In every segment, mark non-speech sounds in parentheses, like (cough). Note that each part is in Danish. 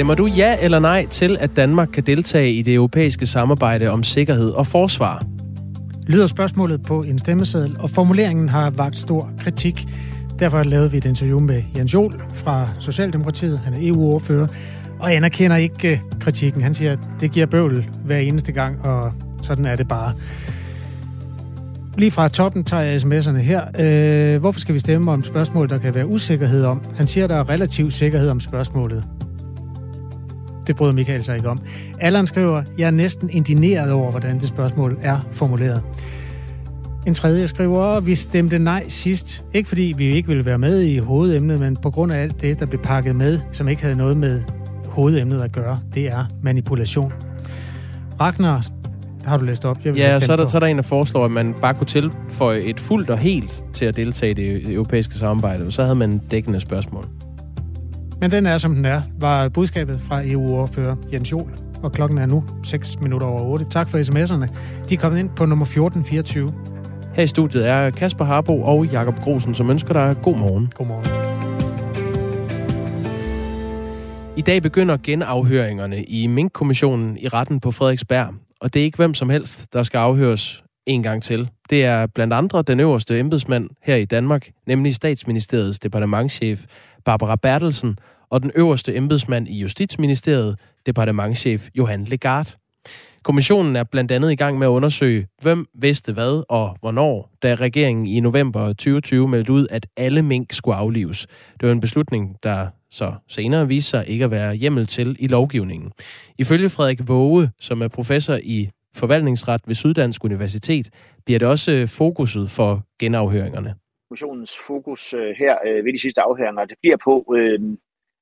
Stemmer du ja eller nej til, at Danmark kan deltage i det europæiske samarbejde om sikkerhed og forsvar? Lyder spørgsmålet på en stemmeseddel, og formuleringen har vagt stor kritik. Derfor lavede vi et interview med Jens Jol fra Socialdemokratiet. Han er EU-ordfører, og anerkender ikke øh, kritikken. Han siger, at det giver bøvl hver eneste gang, og sådan er det bare. Lige fra toppen tager jeg sms'erne her. Øh, hvorfor skal vi stemme om spørgsmål, der kan være usikkerhed om? Han siger, at der er relativ sikkerhed om spørgsmålet. Det bryder Michael sig ikke om. Allan skriver, jeg er næsten indineret over, hvordan det spørgsmål er formuleret. En tredje skriver, vi stemte nej sidst. Ikke fordi vi ikke ville være med i hovedemnet, men på grund af alt det, der blev pakket med, som ikke havde noget med hovedemnet at gøre. Det er manipulation. Ragnar, har du læst op? Jeg ja, så er, der, så er der en, der foreslår, at man bare kunne tilføje et fuldt og helt til at deltage i det europæiske samarbejde, og så havde man dækkende spørgsmål. Men den er, som den er, var budskabet fra EU-ordfører Jens Jol. Og klokken er nu 6 minutter over 8. Tak for sms'erne. De er kommet ind på nummer 1424. Her i studiet er Kasper Harbo og Jakob Grosen, som ønsker dig god morgen. God morgen. I dag begynder genafhøringerne i Mink-kommissionen i retten på Frederiksberg. Og det er ikke hvem som helst, der skal afhøres en gang til. Det er blandt andre den øverste embedsmand her i Danmark, nemlig statsministeriets departementschef Barbara Bertelsen, og den øverste embedsmand i Justitsministeriet, departementschef Johan Legard. Kommissionen er blandt andet i gang med at undersøge, hvem vidste hvad og hvornår, da regeringen i november 2020 meldte ud, at alle mink skulle aflives. Det var en beslutning, der så senere viste sig ikke at være hjemmel til i lovgivningen. Ifølge Frederik Våge, som er professor i forvaltningsret ved Syddansk Universitet, bliver det også øh, fokuset for genafhøringerne. Kommissionens fokus øh, her øh, ved de sidste afhøringer, det bliver på,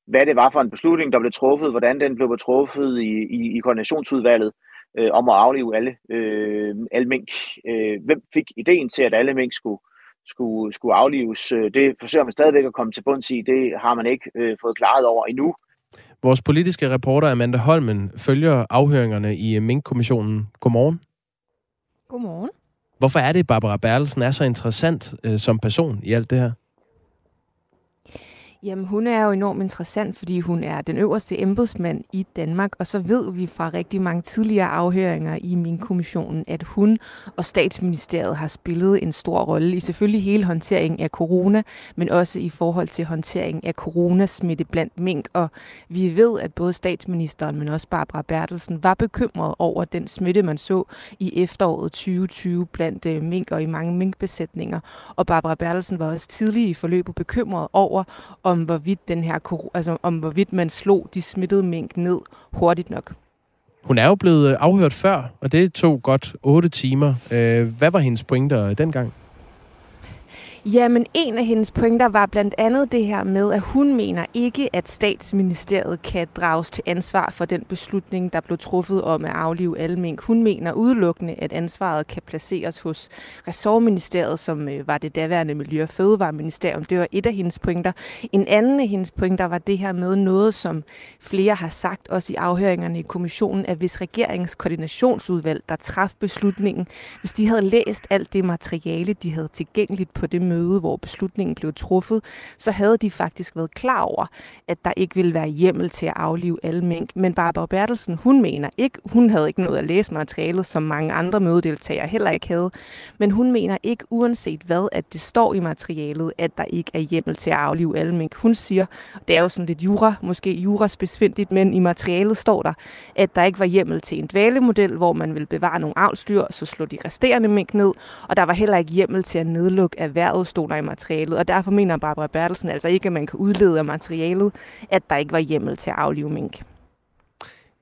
hvad det var for en beslutning, der blev truffet, hvordan den blev truffet i, i, i koordinationsudvalget, øh, om at aflive alle, øh, alle mink. Øh, hvem fik ideen til, at alle mink skulle, skulle, skulle aflives? Det forsøger man stadigvæk at komme til bunds i. Det har man ikke øh, fået klaret over endnu. Vores politiske reporter Amanda Holmen følger afhøringerne i Mink-kommissionen. Godmorgen. Godmorgen. Hvorfor er det, Barbara Bertelsen er så interessant øh, som person i alt det her? Jamen, hun er jo enormt interessant, fordi hun er den øverste embedsmand i Danmark, og så ved vi fra rigtig mange tidligere afhøringer i min kommissionen, at hun og statsministeriet har spillet en stor rolle i selvfølgelig hele håndteringen af corona, men også i forhold til håndteringen af coronasmitte blandt mink. Og vi ved, at både statsministeren, men også Barbara Bertelsen var bekymret over den smitte, man så i efteråret 2020 blandt øh, mink og i mange minkbesætninger. Og Barbara Bertelsen var også tidlig i forløbet bekymret over, om hvorvidt, den her, altså, om hvorvidt man slog de smittede mink ned hurtigt nok. Hun er jo blevet øh, afhørt før, og det tog godt 8 timer. Øh, hvad var hendes pointer dengang? Jamen, en af hendes pointer var blandt andet det her med, at hun mener ikke, at statsministeriet kan drages til ansvar for den beslutning, der blev truffet om at aflive alle mink. Hun mener udelukkende, at ansvaret kan placeres hos ressortministeriet, som øh, var det daværende Miljø- og Fødevareministerium. Det var et af hendes pointer. En anden af hendes pointer var det her med noget, som flere har sagt, også i afhøringerne i kommissionen, at hvis regeringens koordinationsudvalg, der traf beslutningen, hvis de havde læst alt det materiale, de havde tilgængeligt på det møde, hvor beslutningen blev truffet, så havde de faktisk været klar over, at der ikke ville være hjemmel til at aflive alle mink. Men Barbara Bertelsen, hun mener ikke, hun havde ikke noget at læse materialet, som mange andre mødedeltagere heller ikke havde, men hun mener ikke, uanset hvad, at det står i materialet, at der ikke er hjemmel til at aflive alle mink. Hun siger, det er jo sådan lidt jura, måske juraspecifikt, men i materialet står der, at der ikke var hjemmel til en dvalemodel, hvor man ville bevare nogle avlsdyr, så slå de resterende mink ned, og der var heller ikke hjemmel til at nedlukke erhvervet stod i materialet, og derfor mener Barbara Bertelsen altså ikke, at man kan udlede af materialet, at der ikke var hjemmel til at aflive mink.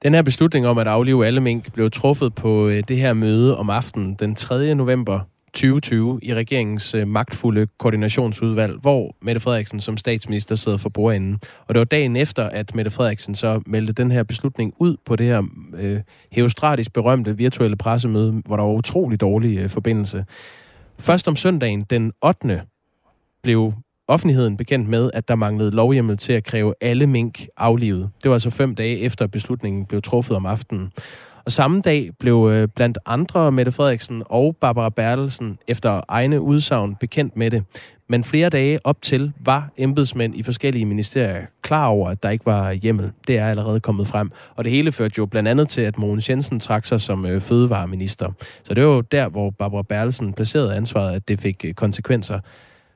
Den her beslutning om at aflive alle mink blev truffet på øh, det her møde om aftenen den 3. november 2020 i regeringens øh, magtfulde koordinationsudvalg, hvor Mette Frederiksen som statsminister sidder for bordenden. Og det var dagen efter, at Mette Frederiksen så meldte den her beslutning ud på det her øh, heostratisk berømte virtuelle pressemøde, hvor der var utrolig dårlig øh, forbindelse. Først om søndagen, den 8. blev offentligheden bekendt med, at der manglede lovhjemmel til at kræve alle mink aflivet. Det var altså fem dage efter beslutningen blev truffet om aftenen. Og samme dag blev øh, blandt andre Mette Frederiksen og Barbara Bertelsen efter egne udsagn bekendt med det. Men flere dage op til var embedsmænd i forskellige ministerier klar over, at der ikke var hjemmel. Det er allerede kommet frem. Og det hele førte jo blandt andet til, at Mogens Jensen trak sig som øh, fødevareminister. Så det var jo der, hvor Barbara Bertelsen placerede ansvaret, at det fik øh, konsekvenser.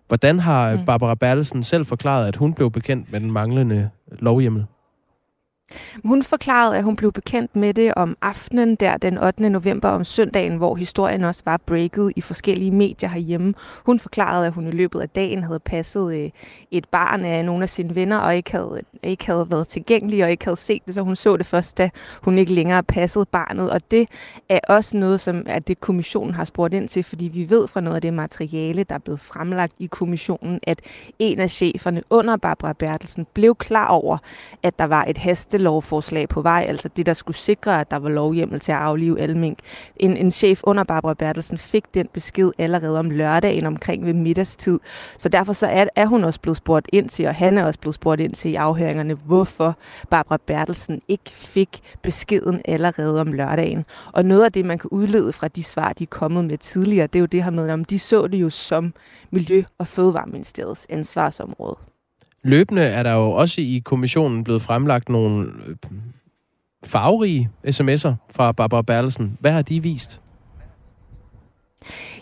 Hvordan har mm. Barbara Bertelsen selv forklaret, at hun blev bekendt med den manglende lovhjemmel? Hun forklarede, at hun blev bekendt med det om aftenen der den 8. november om søndagen, hvor historien også var breaket i forskellige medier herhjemme. Hun forklarede, at hun i løbet af dagen havde passet øh, et barn af nogle af sine venner, og ikke havde, ikke havde været tilgængelig og ikke havde set det, så hun så det først, da hun ikke længere passede barnet. Og det er også noget, som at det kommissionen har spurgt ind til, fordi vi ved fra noget af det materiale, der er blevet fremlagt i kommissionen, at en af cheferne under Barbara Bertelsen blev klar over, at der var et haste hastelovforslag på vej, altså det, der skulle sikre, at der var lovhjemmel til at aflive alle mink. En, en chef under Barbara Bertelsen fik den besked allerede om lørdagen omkring ved middagstid. Så derfor så er, er hun også blevet spurgt ind til, og han er også blevet spurgt ind til i afhøringerne, hvorfor Barbara Bertelsen ikke fik beskeden allerede om lørdagen. Og noget af det, man kan udlede fra de svar, de er kommet med tidligere, det er jo det her med, om de så det jo som Miljø- og Fødevareministeriets ansvarsområde. Løbende er der jo også i kommissionen blevet fremlagt nogle øh, farverige sms'er fra Barbara Bertelsen. Hvad har de vist?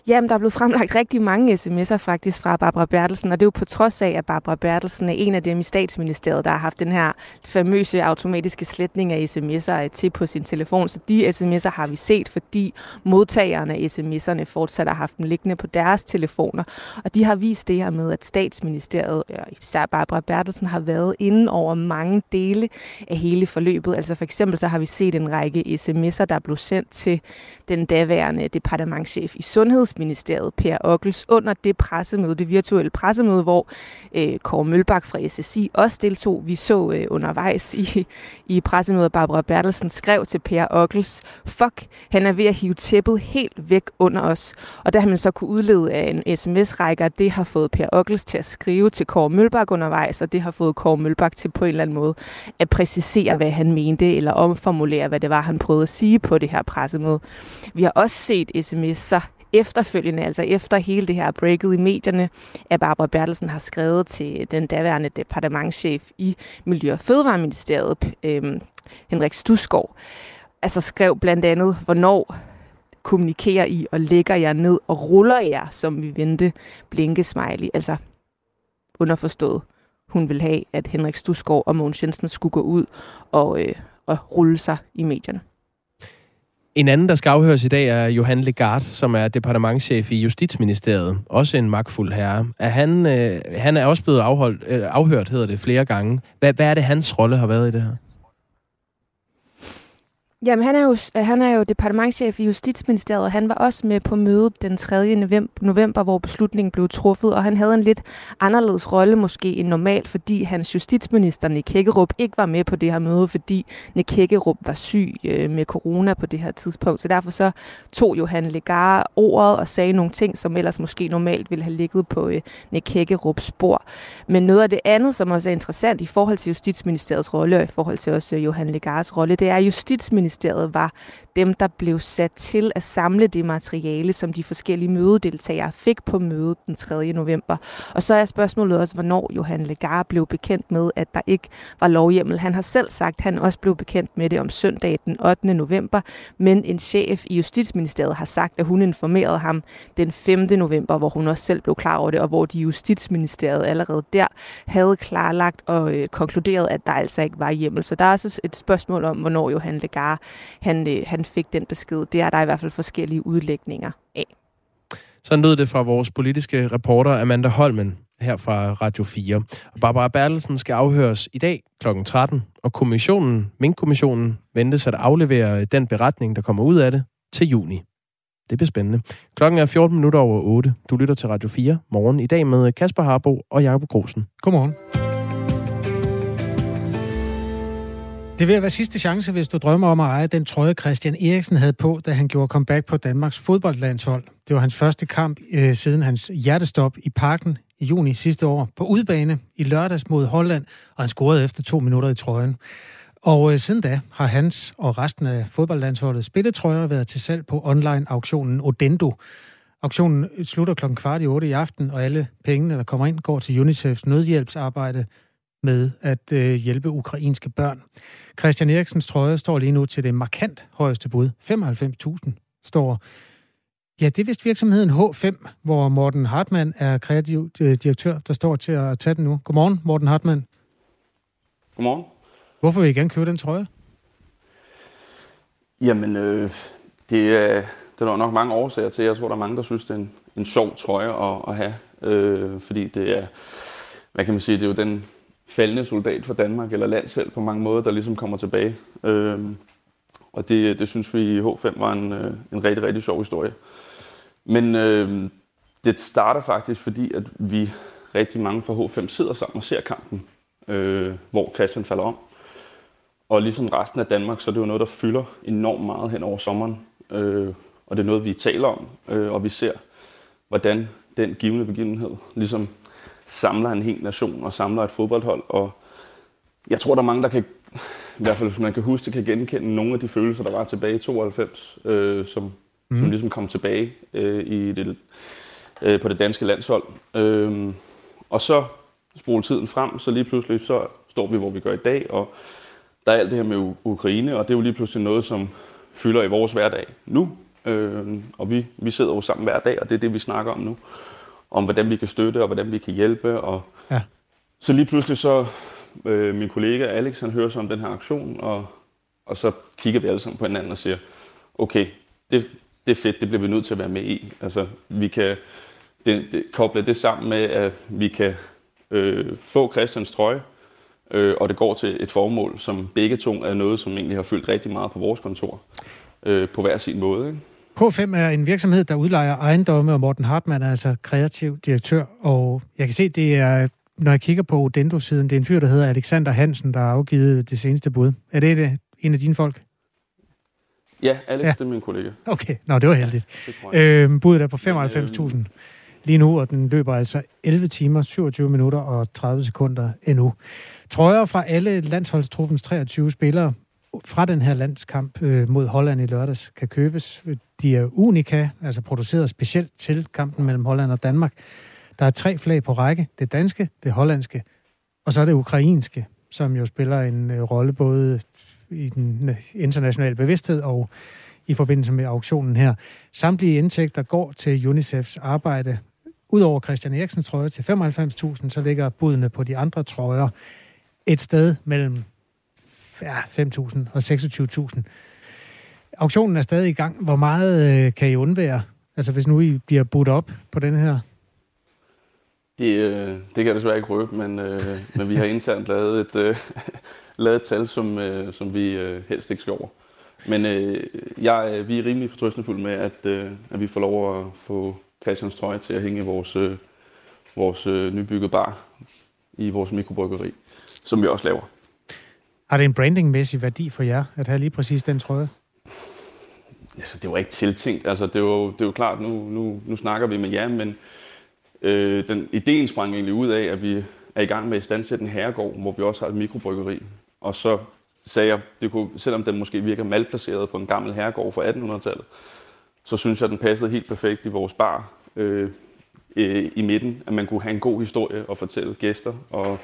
Jamen, der er blevet fremlagt rigtig mange sms'er faktisk fra Barbara Bertelsen, og det er jo på trods af, at Barbara Bertelsen er en af dem i statsministeriet, der har haft den her famøse automatiske sletning af sms'er øh, til på sin telefon. Så de sms'er har vi set, fordi modtagerne af sms'erne fortsat har haft dem liggende på deres telefoner. Og de har vist det her med, at statsministeriet, især Barbara Bertelsen, har været inde over mange dele af hele forløbet. Altså for eksempel så har vi set en række sms'er, der blev sendt til den daværende departementchef i Sundhedsministeriet, Per Ockels, under det pressemøde, det virtuelle pressemøde, hvor øh, Kåre Mølbak fra SSI også deltog. Vi så øh, undervejs i, i pressemødet, Barbara Bertelsen skrev til Per Ockels, fuck, han er ved at hive tæppet helt væk under os. Og der har man så kunne udlede af en sms-række, at det har fået Per Ockels til at skrive til Kåre Mølbak undervejs, og det har fået Kåre Mølbak til på en eller anden måde at præcisere, hvad han mente, eller omformulere, hvad det var, han prøvede at sige på det her pressemøde. Vi har også set sms'er efterfølgende, altså efter hele det her breaket i medierne, at Barbara Bertelsen har skrevet til den daværende departementchef i Miljø- og Fødevareministeriet, øh, Henrik Stusgaard, altså skrev blandt andet, hvornår kommunikerer I og lægger jer ned og ruller jer, som vi vente blinkesmiley. Altså underforstået, hun vil have, at Henrik Stusgaard og Mogens Jensen skulle gå ud og, øh, og rulle sig i medierne. En anden, der skal afhøres i dag, er Johan Legard, som er departementchef i Justitsministeriet. Også en magtfuld herre. Er han, øh, han er også blevet afholdt, øh, afhørt, hedder det, flere gange. Hvad, hvad er det, hans rolle har været i det her? Jamen, han er, jo, øh, han er jo departementchef i Justitsministeriet, og han var også med på mødet den 3. november, hvor beslutningen blev truffet, og han havde en lidt anderledes rolle måske end normalt, fordi hans justitsminister Nick Hækkerup ikke var med på det her møde, fordi Nick Hækkerup var syg øh, med corona på det her tidspunkt. Så derfor så tog Johan Legar ordet og sagde nogle ting, som ellers måske normalt ville have ligget på øh, Nick Hækkerups spor. Men noget af det andet, som også er interessant i forhold til Justitsministeriets rolle, og i forhold til også Johan Legars rolle, det er Justitsministeriet Justitsministeriet var dem, der blev sat til at samle det materiale, som de forskellige mødedeltagere fik på mødet den 3. november. Og så er spørgsmålet også, hvornår Johan Legar blev bekendt med, at der ikke var lovhjemmel. Han har selv sagt, at han også blev bekendt med det om søndag den 8. november, men en chef i Justitsministeriet har sagt, at hun informerede ham den 5. november, hvor hun også selv blev klar over det, og hvor de Justitsministeriet allerede der havde klarlagt og øh, konkluderet, at der altså ikke var hjemmel. Så der er også et spørgsmål om, hvornår Johan Legar han, øh, han fik den besked. Det er der i hvert fald forskellige udlægninger af. Så lød det fra vores politiske reporter Amanda Holmen her fra Radio 4. Og Barbara Bertelsen skal afhøres i dag kl. 13, og kommissionen, Mink-kommissionen, ventes at aflevere den beretning, der kommer ud af det, til juni. Det bliver spændende. Klokken er 14 minutter over 8. Du lytter til Radio 4 morgen i dag med Kasper Harbo og Jakob Grosen. Godmorgen. Det vil være sidste chance, hvis du drømmer om at eje den trøje, Christian Eriksen havde på, da han gjorde comeback på Danmarks fodboldlandshold. Det var hans første kamp øh, siden hans hjertestop i parken i juni sidste år på udbane i lørdags mod Holland, og han scorede efter to minutter i trøjen. Og øh, siden da har hans og resten af fodboldlandsholdets spilletrøjer været til salg på online-auktionen Odendo. Auktionen slutter klokken kvart i otte i aften, og alle pengene, der kommer ind, går til UNICEFs nødhjælpsarbejde med at øh, hjælpe ukrainske børn. Christian Eriksens trøje står lige nu til det markant højeste bud. 95.000 står. Ja, det er vist virksomheden H5, hvor Morten Hartmann er kreativ øh, direktør, der står til at tage den nu. Godmorgen, Morten Hartmann. Godmorgen. Hvorfor vil I gerne købe den trøje? Jamen, øh, det, er, det er der nok mange årsager til. Jeg tror, der er mange, der synes, det er en, en sjov trøje at, at have. Øh, fordi det er, hvad kan man sige, det er jo den faldende soldat for Danmark, eller land selv på mange måder, der ligesom kommer tilbage. Øh, og det, det synes vi i H5 var en, øh, en rigtig, rigtig sjov historie. Men øh, det starter faktisk, fordi at vi rigtig mange fra H5 sidder sammen og ser kampen, øh, hvor Christian falder om. Og ligesom resten af Danmark, så er det jo noget, der fylder enormt meget hen over sommeren. Øh, og det er noget, vi taler om, øh, og vi ser, hvordan den givende begivenhed ligesom samler en hel nation og samler et fodboldhold. Og jeg tror, der er mange, der kan, i hvert fald man kan huske det, kan genkende nogle af de følelser, der var tilbage i 92, øh, som, mm. som ligesom kom tilbage øh, i det, øh, på det danske landshold. Øh, og så spole tiden frem, så lige pludselig så står vi, hvor vi gør i dag, og der er alt det her med Ukraine, og det er jo lige pludselig noget, som fylder i vores hverdag nu. Øh, og vi, vi sidder jo sammen hver dag, og det er det, vi snakker om nu. Om hvordan vi kan støtte, og hvordan vi kan hjælpe. Og ja. Så lige pludselig så, øh, min kollega Alex, han hører så om den her aktion, og, og så kigger vi alle sammen på hinanden og siger, okay, det, det er fedt, det bliver vi nødt til at være med i. Altså, vi kan det, det, koble det sammen med, at vi kan øh, få Christians trøje, øh, og det går til et formål, som begge to er noget, som egentlig har fyldt rigtig meget på vores kontor, øh, på hver sin måde. Ikke? H5 er en virksomhed, der udlejer ejendomme, og Morten Hartmann er altså kreativ direktør, og jeg kan se, det er, når jeg kigger på Odendo-siden, det er en fyr, der hedder Alexander Hansen, der har afgivet det seneste bud. Er det, det en af dine folk? Ja, Alex, ja. det er min kollega. Okay, nå, det var heldigt. Ja, øhm, budet er på 95.000 lige nu, og den løber altså 11 timer, 27 minutter og 30 sekunder endnu. Trøjer fra alle landsholdstruppens 23 spillere fra den her landskamp øh, mod Holland i lørdags kan købes. De er unika, altså produceret specielt til kampen mellem Holland og Danmark. Der er tre flag på række. Det danske, det hollandske, og så er det ukrainske, som jo spiller en øh, rolle både i den øh, internationale bevidsthed og i forbindelse med auktionen her. Samtlige indtægter går til UNICEFs arbejde. Udover Christian Eriksens trøje til 95.000, så ligger budene på de andre trøjer et sted mellem ja, 5.000 og 26.000. Auktionen er stadig i gang. Hvor meget øh, kan I undvære? Altså hvis nu I bliver budt op på den her? Det, øh, det kan jeg desværre ikke røbe, men, øh, men vi har internt lavet et, øh, (laughs) lavet et tal, som, øh, som vi øh, helst ikke skal over. Men øh, jeg, øh, vi er rimelig fortrøstningsfulde med, at, øh, at vi får lov at få Christians trøje til at hænge i vores, øh, vores øh, nybyggede bar i vores mikrobryggeri, som vi også laver. Har det en brandingmæssig værdi for jer, at have lige præcis den trøje? Altså, det var ikke tiltænkt. Altså, det, var, det var klart, nu, nu, nu snakker vi med jer, men øh, den, ideen sprang egentlig ud af, at vi er i gang med at standsætte en herregård, hvor vi også har et mikrobryggeri. Og så sagde jeg, det kunne, selvom den måske virker malplaceret på en gammel herregård fra 1800-tallet, så synes jeg, at den passede helt perfekt i vores bar øh, øh, i midten, at man kunne have en god historie og fortælle gæster og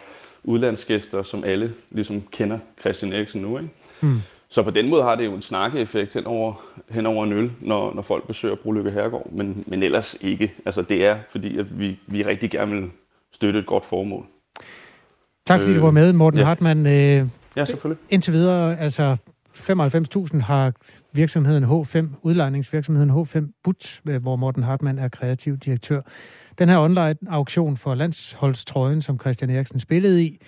udlandsgæster, som alle ligesom kender Christian Eriksen nu. Ikke? Mm. Så på den måde har det jo en snakkeeffekt hen over, hen over en øl, når, når folk besøger Brolykke Herregård, men, men ellers ikke. Altså det er, fordi at vi, vi rigtig gerne vil støtte et godt formål. Tak fordi øh, du var med, Morten ja. Hartmann. Øh, ja, selvfølgelig. Indtil videre, altså 95.000 har virksomheden H5, udlejningsvirksomheden H5 But, hvor Morten Hartmann er kreativ direktør. Den her online-auktion for landsholdstrøjen, som Christian Eriksen spillede i,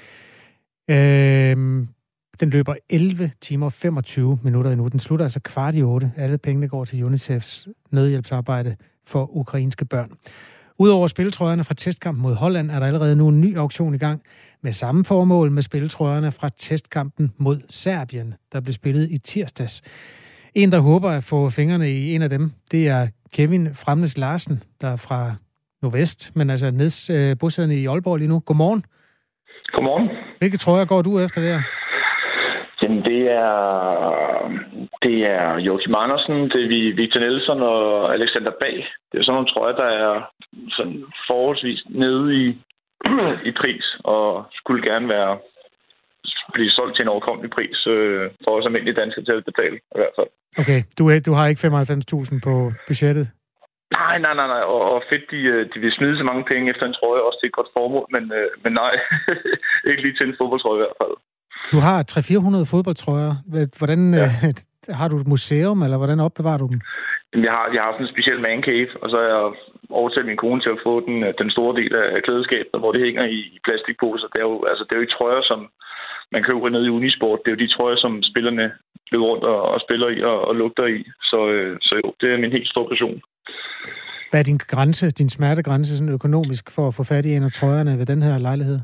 øh, den løber 11 timer 25 minutter endnu. Den slutter altså kvart i otte. Alle pengene går til UNICEFs nødhjælpsarbejde for ukrainske børn. Udover spiltrøjerne fra testkampen mod Holland, er der allerede nu en ny auktion i gang med samme formål med spiltrøjerne fra testkampen mod Serbien, der blev spillet i tirsdags. En, der håber at få fingrene i en af dem, det er Kevin Fremnes Larsen, der er fra Nordvest, men altså neds øh, bosiddende i Aalborg lige nu. Godmorgen. Godmorgen. Hvilke trøjer går du efter der? Jamen, det er, det er Joachim Andersen, det er Victor Nielsen og Alexander Bag. Det er sådan nogle trøjer, der er sådan forholdsvis nede i, i pris, og skulle gerne være blive solgt til en overkommelig pris øh, for os almindelige danskere til at betale i hvert fald. Okay, du, du har ikke 95.000 på budgettet? Nej, nej, nej, nej. Og, og fedt, de, øh, de vil smide så mange penge efter en trøje, også til et godt formål, men, øh, men nej, (laughs) ikke lige til en fodboldtrøje i hvert fald. Du har 300-400 fodboldtrøjer. Hvordan, ja. øh, har du et museum, eller hvordan opbevarer du dem? Jeg har, jeg har sådan en speciel man cave, og så har jeg overtalt min kone til at få den, øh, den store del af klædeskabet, hvor det hænger i, i plastikposer. Det er jo, altså, det er jo ikke trøjer, som man køber ned i Unisport. Det er jo de trøjer, som spillerne løber rundt og, og spiller i og, og lugter i. Så, øh, så jo, det er min helt store passion. Hvad er din grænse, din smertegrænse sådan økonomisk for at få fat i en af trøjerne ved den her lejlighed?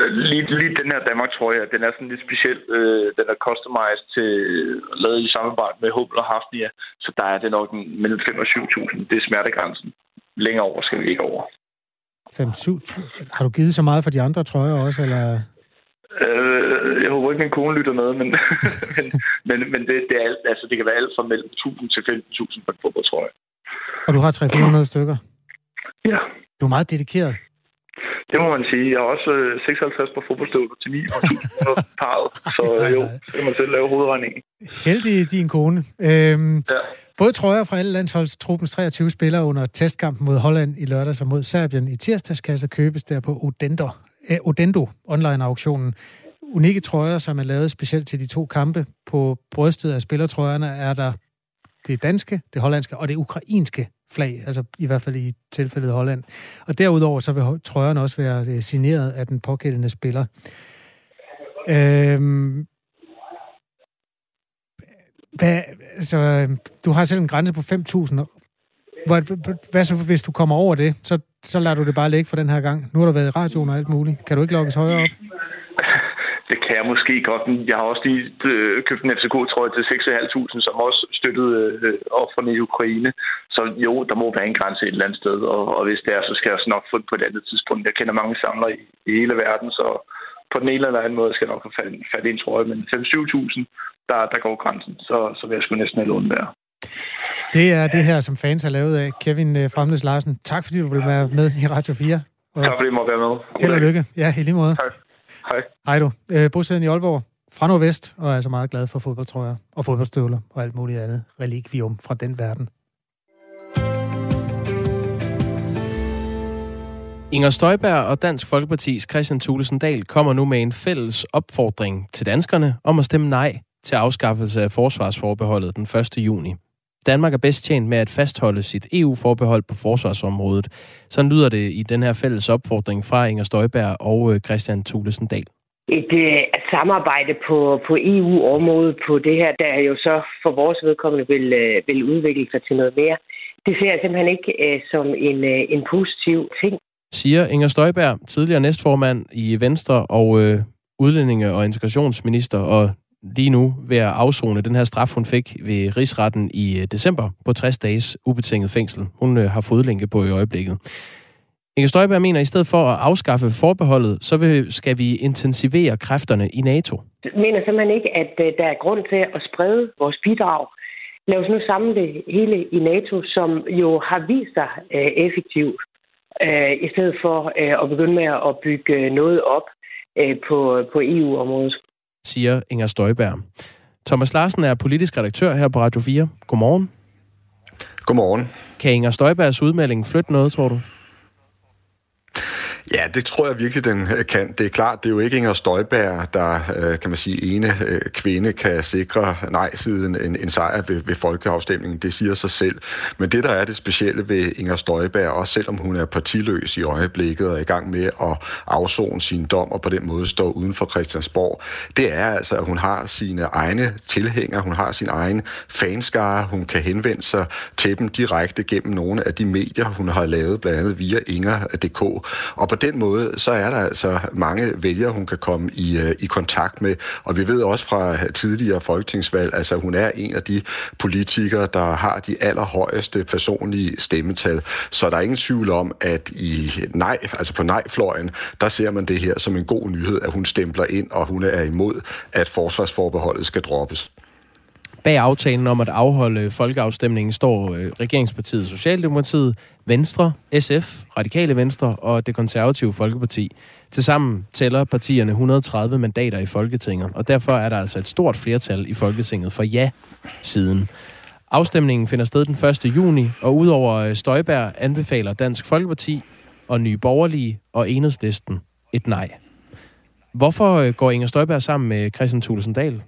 Øh, lige, lige den her Danmark, tror jeg, den er sådan lidt speciel. Øh, den er customized til lavet i samarbejde med Hubble og Hafnia, så der er det nok mellem 5 og 7.000. Det er smertegrænsen. Længere over skal vi ikke over. 5-7 Har du givet så meget for de andre trøjer også, eller? Øh, jeg håber ikke, min kone lytter med, men, (laughs) men, men, men det, det, er alt, altså, det kan være alt fra mellem 1.000 til 15.000 på en fodboldtrøje. Og du har 300-400 stykker? Ja. Du er meget dedikeret. Det må man sige. Jeg har også 56 øh, på fodboldstøvler til 9 og 1000 parret. (laughs) Så jo, så kan man selv lave hovedregningen. Heldig din kone. Øhm, ja. Både trøjer fra alle landsholdstruppens 23 spillere under testkampen mod Holland i lørdags og mod Serbien i tirsdags kan altså købes der på Odendo, eh, Odendo online-auktionen. Unikke trøjer, som er lavet specielt til de to kampe. På brystet af spillertrøjerne er der det danske, det hollandske og det ukrainske flag, altså i hvert fald i tilfældet Holland. Og derudover så vil trøjerne også være øh, signeret af den pågældende spiller. Øhm, hvad, altså, øh, du har selv en grænse på 5.000. Hvad, hvad så, hvis du kommer over det, så, så lader du det bare ligge for den her gang? Nu har du været i radioen og alt muligt. Kan du ikke lokkes højere op? Det kan jeg måske godt. Jeg har også lige øh, købt en FCK-trøje til 6.500, som også støttede øh, offerne i Ukraine. Så jo, der må være en grænse et eller andet sted, og, og hvis det er, så skal jeg nok få det på et andet tidspunkt. Jeg kender mange samlere i, i hele verden, så på den ene eller anden måde skal jeg nok have fat, fat i en trøje, men 5-7.000, der, der går grænsen, så, så vil jeg sgu næsten have lånt. Det er det her, som fans har lavet af. Kevin øh, Fremles Larsen, tak fordi du vil være med i Radio 4. Og tak fordi du må være med. Held og lykke. Ja, i lige måde. Tak. Hej. Hej du. Øh, bosiddende i Aalborg fra Nordvest, og er altså meget glad for fodboldtrøjer og fodboldstøvler og alt muligt andet relikvium fra den verden. Inger Støjberg og Dansk Folkepartis Christian Thulesen Dahl kommer nu med en fælles opfordring til danskerne om at stemme nej til afskaffelse af forsvarsforbeholdet den 1. juni. Danmark er bedst tjent med at fastholde sit EU-forbehold på forsvarsområdet. Sådan lyder det i den her fælles opfordring fra Inger Støjberg og øh, Christian Thulesen Dahl. Et, øh, et samarbejde på, på EU-området på det her, der jo så for vores vedkommende vil, øh, vil udvikle sig til noget mere. Det ser jeg simpelthen ikke uh, som en, en positiv ting. Siger Inger Støjberg, tidligere næstformand i Venstre og uh, udlændinge- og integrationsminister, og lige nu ved at afzone den her straf, hun fik ved rigsretten i øh, december på 60 dages ubetinget fængsel. Hun øh, har fodlænke på i øjeblikket. Inger Støjberg mener, at i stedet for at afskaffe forbeholdet, så vil, skal vi intensivere kræfterne i NATO. Jeg mener simpelthen ikke, at øh, der er grund til at sprede vores bidrag. Lad os nu samle det hele i NATO, som jo har vist sig effektivt, i stedet for at begynde med at bygge noget op på, på EU-området siger Inger Støjberg. Thomas Larsen er politisk redaktør her på Radio 4. Godmorgen. Godmorgen. Kan Inger Støjbergs udmelding flytte noget, tror du? Ja, det tror jeg virkelig, den øh, kan. Det er klart, det er jo ikke Inger Støjberg, der, øh, kan man sige, ene øh, kvinde kan sikre nej-siden en, en sejr ved, ved folkeafstemningen. Det siger sig selv. Men det, der er det specielle ved Inger Støjberg, også selvom hun er partiløs i øjeblikket og er i gang med at afzone sin dom og på den måde stå uden for Christiansborg, det er altså, at hun har sine egne tilhængere, hun har sin egen fanskare, hun kan henvende sig til dem direkte gennem nogle af de medier, hun har lavet, blandt andet via Inger.dk. Og på den måde, så er der altså mange vælgere, hun kan komme i, øh, i kontakt med. Og vi ved også fra tidligere folketingsvalg, altså hun er en af de politikere, der har de allerhøjeste personlige stemmetal. Så der er ingen tvivl om, at i nej, altså på nej-fløjen, der ser man det her som en god nyhed, at hun stempler ind, og hun er imod, at forsvarsforbeholdet skal droppes. Bag aftalen om at afholde folkeafstemningen står øh, regeringspartiet Socialdemokratiet, Venstre, SF, Radikale Venstre og det konservative Folkeparti. Tilsammen tæller partierne 130 mandater i Folketinget, og derfor er der altså et stort flertal i Folketinget for ja-siden. Afstemningen finder sted den 1. juni, og udover øh, Støjberg anbefaler Dansk Folkeparti og Nye Borgerlige og Enhedslisten et nej. Hvorfor øh, går Inger Støjberg sammen med Christian Thulesen Dahl?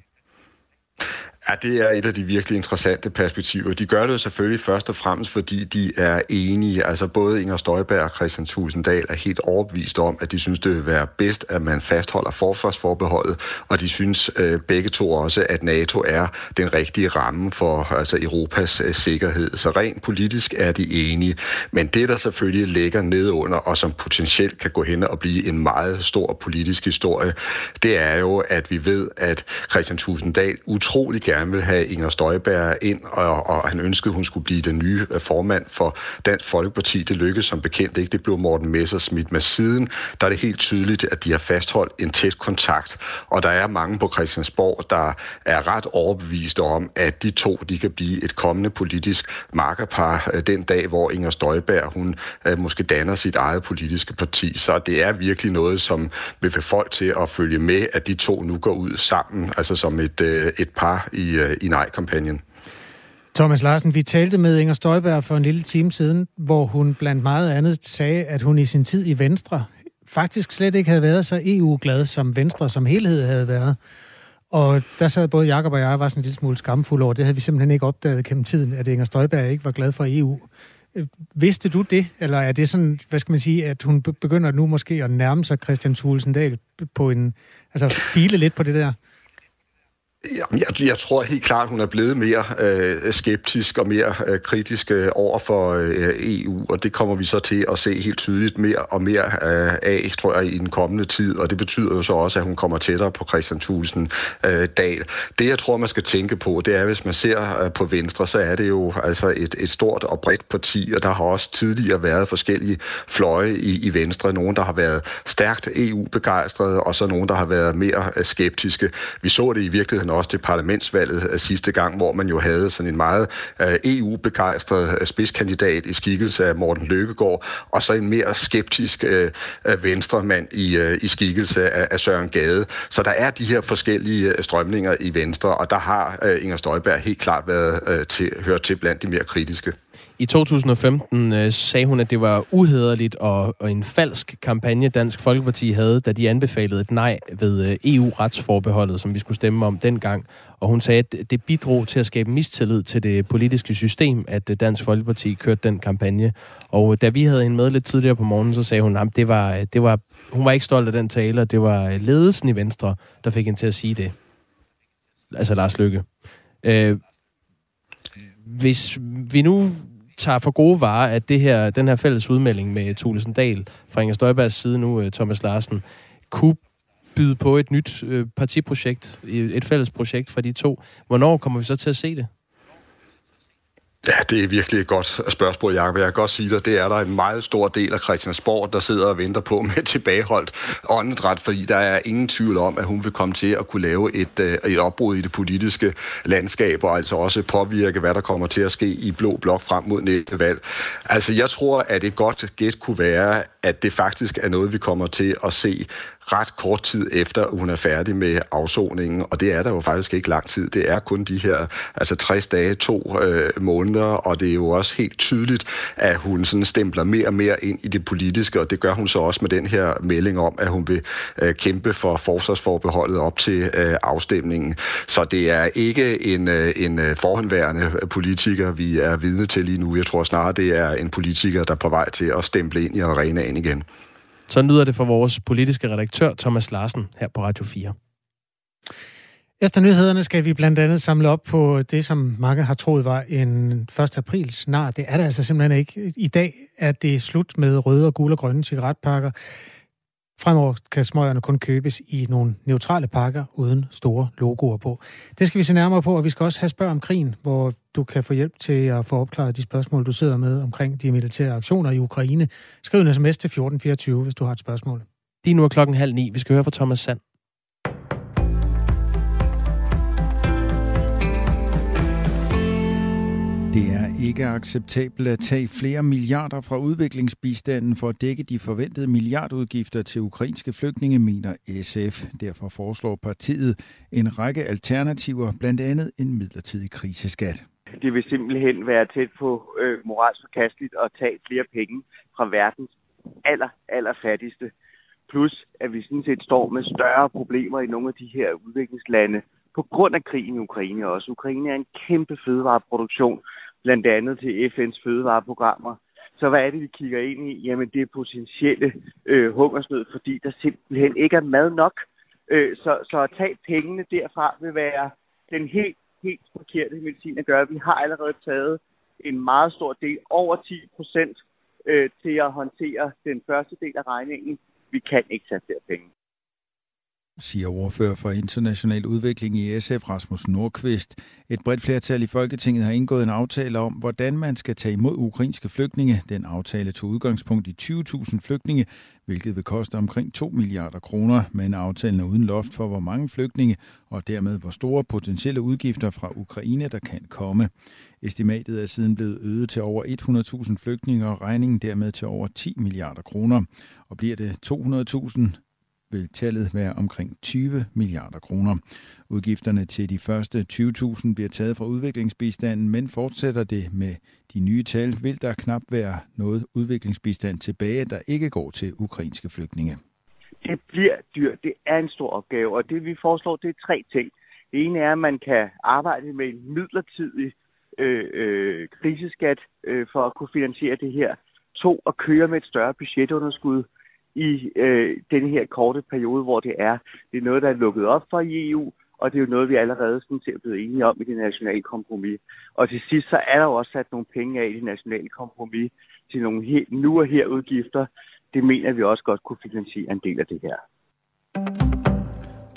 Ja, det er et af de virkelig interessante perspektiver. De gør det jo selvfølgelig først og fremmest, fordi de er enige. Altså både Inger Støjberg og Christian Tulsendal er helt overbevist om, at de synes, det vil være bedst, at man fastholder forsvarsforbeholdet, og de synes øh, begge to også, at NATO er den rigtige ramme for altså Europas øh, sikkerhed. Så rent politisk er de enige. Men det, der selvfølgelig ligger nedunder, og som potentielt kan gå hen og blive en meget stor politisk historie, det er jo, at vi ved, at Christian Tulsendal utrolig gerne vil have Inger Støjberg ind, og, og han ønskede, hun skulle blive den nye øh, formand for Dansk Folkeparti. Det lykkedes som bekendt ikke. Det blev Morten Messersmith. Men siden, der er det helt tydeligt, at de har fastholdt en tæt kontakt. Og der er mange på Christiansborg, der er ret overbeviste om, at de to de kan blive et kommende politisk markerpar øh, den dag, hvor Inger Støjberg hun øh, måske danner sit eget politiske parti. Så det er virkelig noget, som vil få folk til at følge med, at de to nu går ud sammen, altså som et, et par i i, øh, i nej-kampagnen. Thomas Larsen, vi talte med Inger Støjberg for en lille time siden, hvor hun blandt meget andet sagde, at hun i sin tid i Venstre faktisk slet ikke havde været så EU-glad, som Venstre som helhed havde været. Og der sad både Jakob og jeg var sådan en lille smule skamfulde over. Det havde vi simpelthen ikke opdaget gennem tiden, at Inger Støjberg ikke var glad for EU. Øh, vidste du det, eller er det sådan, hvad skal man sige, at hun begynder nu måske at nærme sig Christian Thulesen på en, altså file lidt på det der? Jamen, jeg, jeg tror helt klart, hun er blevet mere øh, skeptisk og mere øh, kritisk øh, over for øh, EU, og det kommer vi så til at se helt tydeligt mere og mere øh, af, tror jeg, i den kommende tid, og det betyder jo så også, at hun kommer tættere på Christian Thulesen øh, Dahl. Det, jeg tror, man skal tænke på, det er, hvis man ser øh, på Venstre, så er det jo altså et, et stort og bredt parti, og der har også tidligere været forskellige fløje i, i Venstre. Nogen, der har været stærkt EU-begejstrede, og så nogen, der har været mere øh, skeptiske. Vi så det i virkeligheden også til parlamentsvalget øh, sidste gang, hvor man jo havde sådan en meget øh, EU-begejstret øh, spidskandidat i skikkelse af Morten Løkkegaard, og så en mere skeptisk venstremand i, i skikkelse af, Søren Gade. Så der er de her forskellige strømninger i Venstre, og der har Inger Støjberg helt klart været til, hørt til blandt de mere kritiske. I 2015 øh, sagde hun, at det var uhederligt og, og en falsk kampagne, Dansk Folkeparti havde, da de anbefalede et nej ved øh, EU-retsforbeholdet, som vi skulle stemme om dengang. Og hun sagde, at det bidrog til at skabe mistillid til det politiske system, at øh, Dansk Folkeparti kørte den kampagne. Og øh, da vi havde hende med lidt tidligere på morgenen, så sagde hun, at det var, øh, det var, hun var ikke stolt af den tale, og det var øh, ledelsen i Venstre, der fik hende til at sige det. Altså Lars Lykke. Øh, hvis vi nu tager for gode varer, at det her, den her fælles udmelding med Thulesen Dahl fra Inger Støjbergs side nu, øh, Thomas Larsen, kunne byde på et nyt øh, partiprojekt, et fælles projekt fra de to. Hvornår kommer vi så til at se det? Ja, det er virkelig et godt spørgsmål, Jacob. Jeg kan godt sige dig, det er der en meget stor del af Christiansborg, der sidder og venter på med (laughs) tilbageholdt åndedræt, fordi der er ingen tvivl om, at hun vil komme til at kunne lave et, øh, et opbrud i det politiske landskab, og altså også påvirke, hvad der kommer til at ske i Blå Blok frem mod næste valg. Altså, jeg tror, at et godt gæt kunne være, at det faktisk er noget, vi kommer til at se ret kort tid efter, hun er færdig med afsoningen, og det er der jo faktisk ikke lang tid. Det er kun de her altså 60 dage, to øh, måneder, og det er jo også helt tydeligt, at hun sådan stempler mere og mere ind i det politiske, og det gør hun så også med den her melding om, at hun vil øh, kæmpe for forsvarsforbeholdet op til øh, afstemningen. Så det er ikke en, øh, en øh, forhenværende politiker, vi er vidne til lige nu. Jeg tror snarere, det er en politiker, der er på vej til at stemple ind i arenaen igen. Så lyder det for vores politiske redaktør Thomas Larsen her på Radio 4. Efter nyhederne skal vi blandt andet samle op på det, som mange har troet var en 1. aprils nar. Det er det altså simpelthen ikke. I dag er det slut med røde og gule og grønne cigaretpakker. Fremover kan smøgerne kun købes i nogle neutrale pakker uden store logoer på. Det skal vi se nærmere på, og vi skal også have spørg om krigen, hvor du kan få hjælp til at få opklaret de spørgsmål, du sidder med omkring de militære aktioner i Ukraine. Skriv en sms til 1424, hvis du har et spørgsmål. Lige nu er klokken halv ni. Vi skal høre fra Thomas Sand. Det er ikke acceptabelt at tage flere milliarder fra udviklingsbistanden for at dække de forventede milliardudgifter til ukrainske flygtninge, mener SF. Derfor foreslår partiet en række alternativer, blandt andet en midlertidig kriseskat. Det vil simpelthen være tæt på øh, moralsk forkasteligt at tage flere penge fra verdens aller, aller fattigste. Plus, at vi sådan set står med større problemer i nogle af de her udviklingslande, på grund af krigen i Ukraine også. Ukraine er en kæmpe fødevareproduktion, blandt andet til FN's fødevareprogrammer. Så hvad er det, vi kigger ind i? Jamen, det er potentielle øh, hungersnød, fordi der simpelthen ikke er mad nok. Øh, så, så at tage pengene derfra vil være den helt, helt forkerte medicin at gøre. Vi har allerede taget en meget stor del, over 10 procent, øh, til at håndtere den første del af regningen. Vi kan ikke tage flere penge siger ordfører for international udvikling i SF, Rasmus Nordqvist. Et bredt flertal i Folketinget har indgået en aftale om, hvordan man skal tage imod ukrainske flygtninge. Den aftale tog udgangspunkt i 20.000 flygtninge, hvilket vil koste omkring 2 milliarder kroner, men aftalen er uden loft for, hvor mange flygtninge og dermed hvor store potentielle udgifter fra Ukraine, der kan komme. Estimatet er siden blevet øget til over 100.000 flygtninge og regningen dermed til over 10 milliarder kroner. Og bliver det 200.000, vil tallet være omkring 20 milliarder kroner. Udgifterne til de første 20.000 bliver taget fra udviklingsbistanden, men fortsætter det med de nye tal, vil der knap være noget udviklingsbistand tilbage, der ikke går til ukrainske flygtninge. Det bliver dyrt. Det er en stor opgave, og det vi foreslår, det er tre ting. Det ene er, at man kan arbejde med en midlertidig øh, øh, kriseskat øh, for at kunne finansiere det her. To, at køre med et større budgetunderskud i øh, den her korte periode, hvor det er. Det er noget, der er lukket op for i EU, og det er jo noget, vi allerede sådan set blevet enige om i det nationale kompromis. Og til sidst så er der jo også sat nogle penge af i det nationale kompromis til nogle her, nu og her udgifter. Det mener vi også godt kunne finansiere en del af det her.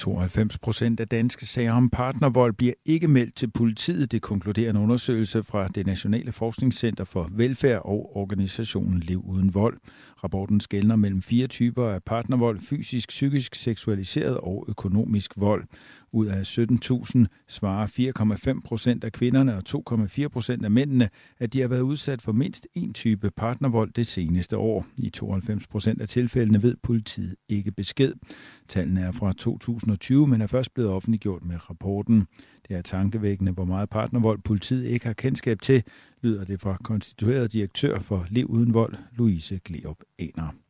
92 procent af danske sager om partnervold bliver ikke meldt til politiet. Det konkluderer en undersøgelse fra det Nationale Forskningscenter for Velfærd og organisationen Liv Uden Vold. Rapporten skældner mellem fire typer af partnervold, fysisk, psykisk, seksualiseret og økonomisk vold. Ud af 17.000 svarer 4,5 procent af kvinderne og 2,4 procent af mændene, at de har været udsat for mindst en type partnervold det seneste år. I 92 procent af tilfældene ved politiet ikke besked. Tallene er fra 2000 2020, men er først blevet offentliggjort med rapporten. Det er tankevækkende, hvor meget partnervold politiet ikke har kendskab til, lyder det fra konstitueret direktør for Liv Uden Vold, Louise Gleop Aner.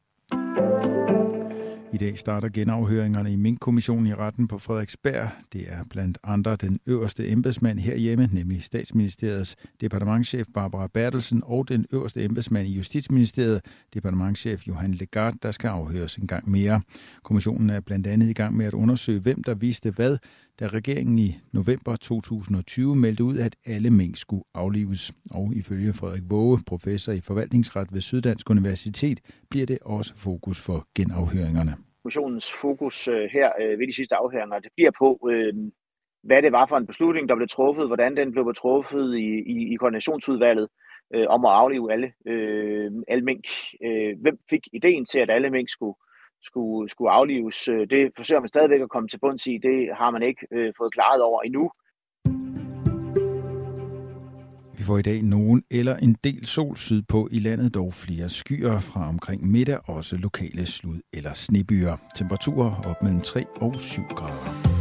I dag starter genafhøringerne i Mink-kommissionen i retten på Frederiksberg. Det er blandt andre den øverste embedsmand herhjemme, nemlig statsministeriets departementchef Barbara Bertelsen og den øverste embedsmand i Justitsministeriet, departementchef Johan Legard, der skal afhøres en gang mere. Kommissionen er blandt andet i gang med at undersøge, hvem der vidste hvad, da regeringen i november 2020 meldte ud, at alle mink skulle aflives. Og ifølge Frederik Våge, professor i forvaltningsret ved Syddansk Universitet, bliver det også fokus for genafhøringerne. Kommissionens fokus øh, her øh, ved de sidste afhøringer, det bliver på, øh, hvad det var for en beslutning, der blev truffet, hvordan den blev truffet i, i, i koordinationsudvalget øh, om at aflive alle, øh, alle mink. Øh, hvem fik ideen til, at alle mink skulle, skulle, skulle aflives. Øh, det forsøger man stadigvæk at komme til bunds i. Det har man ikke øh, fået klaret over endnu. Vi får i dag nogen eller en del sol sydpå i landet, dog flere skyer fra omkring middag, også lokale slud- eller snebyer. Temperaturer op mellem 3 og 7 grader.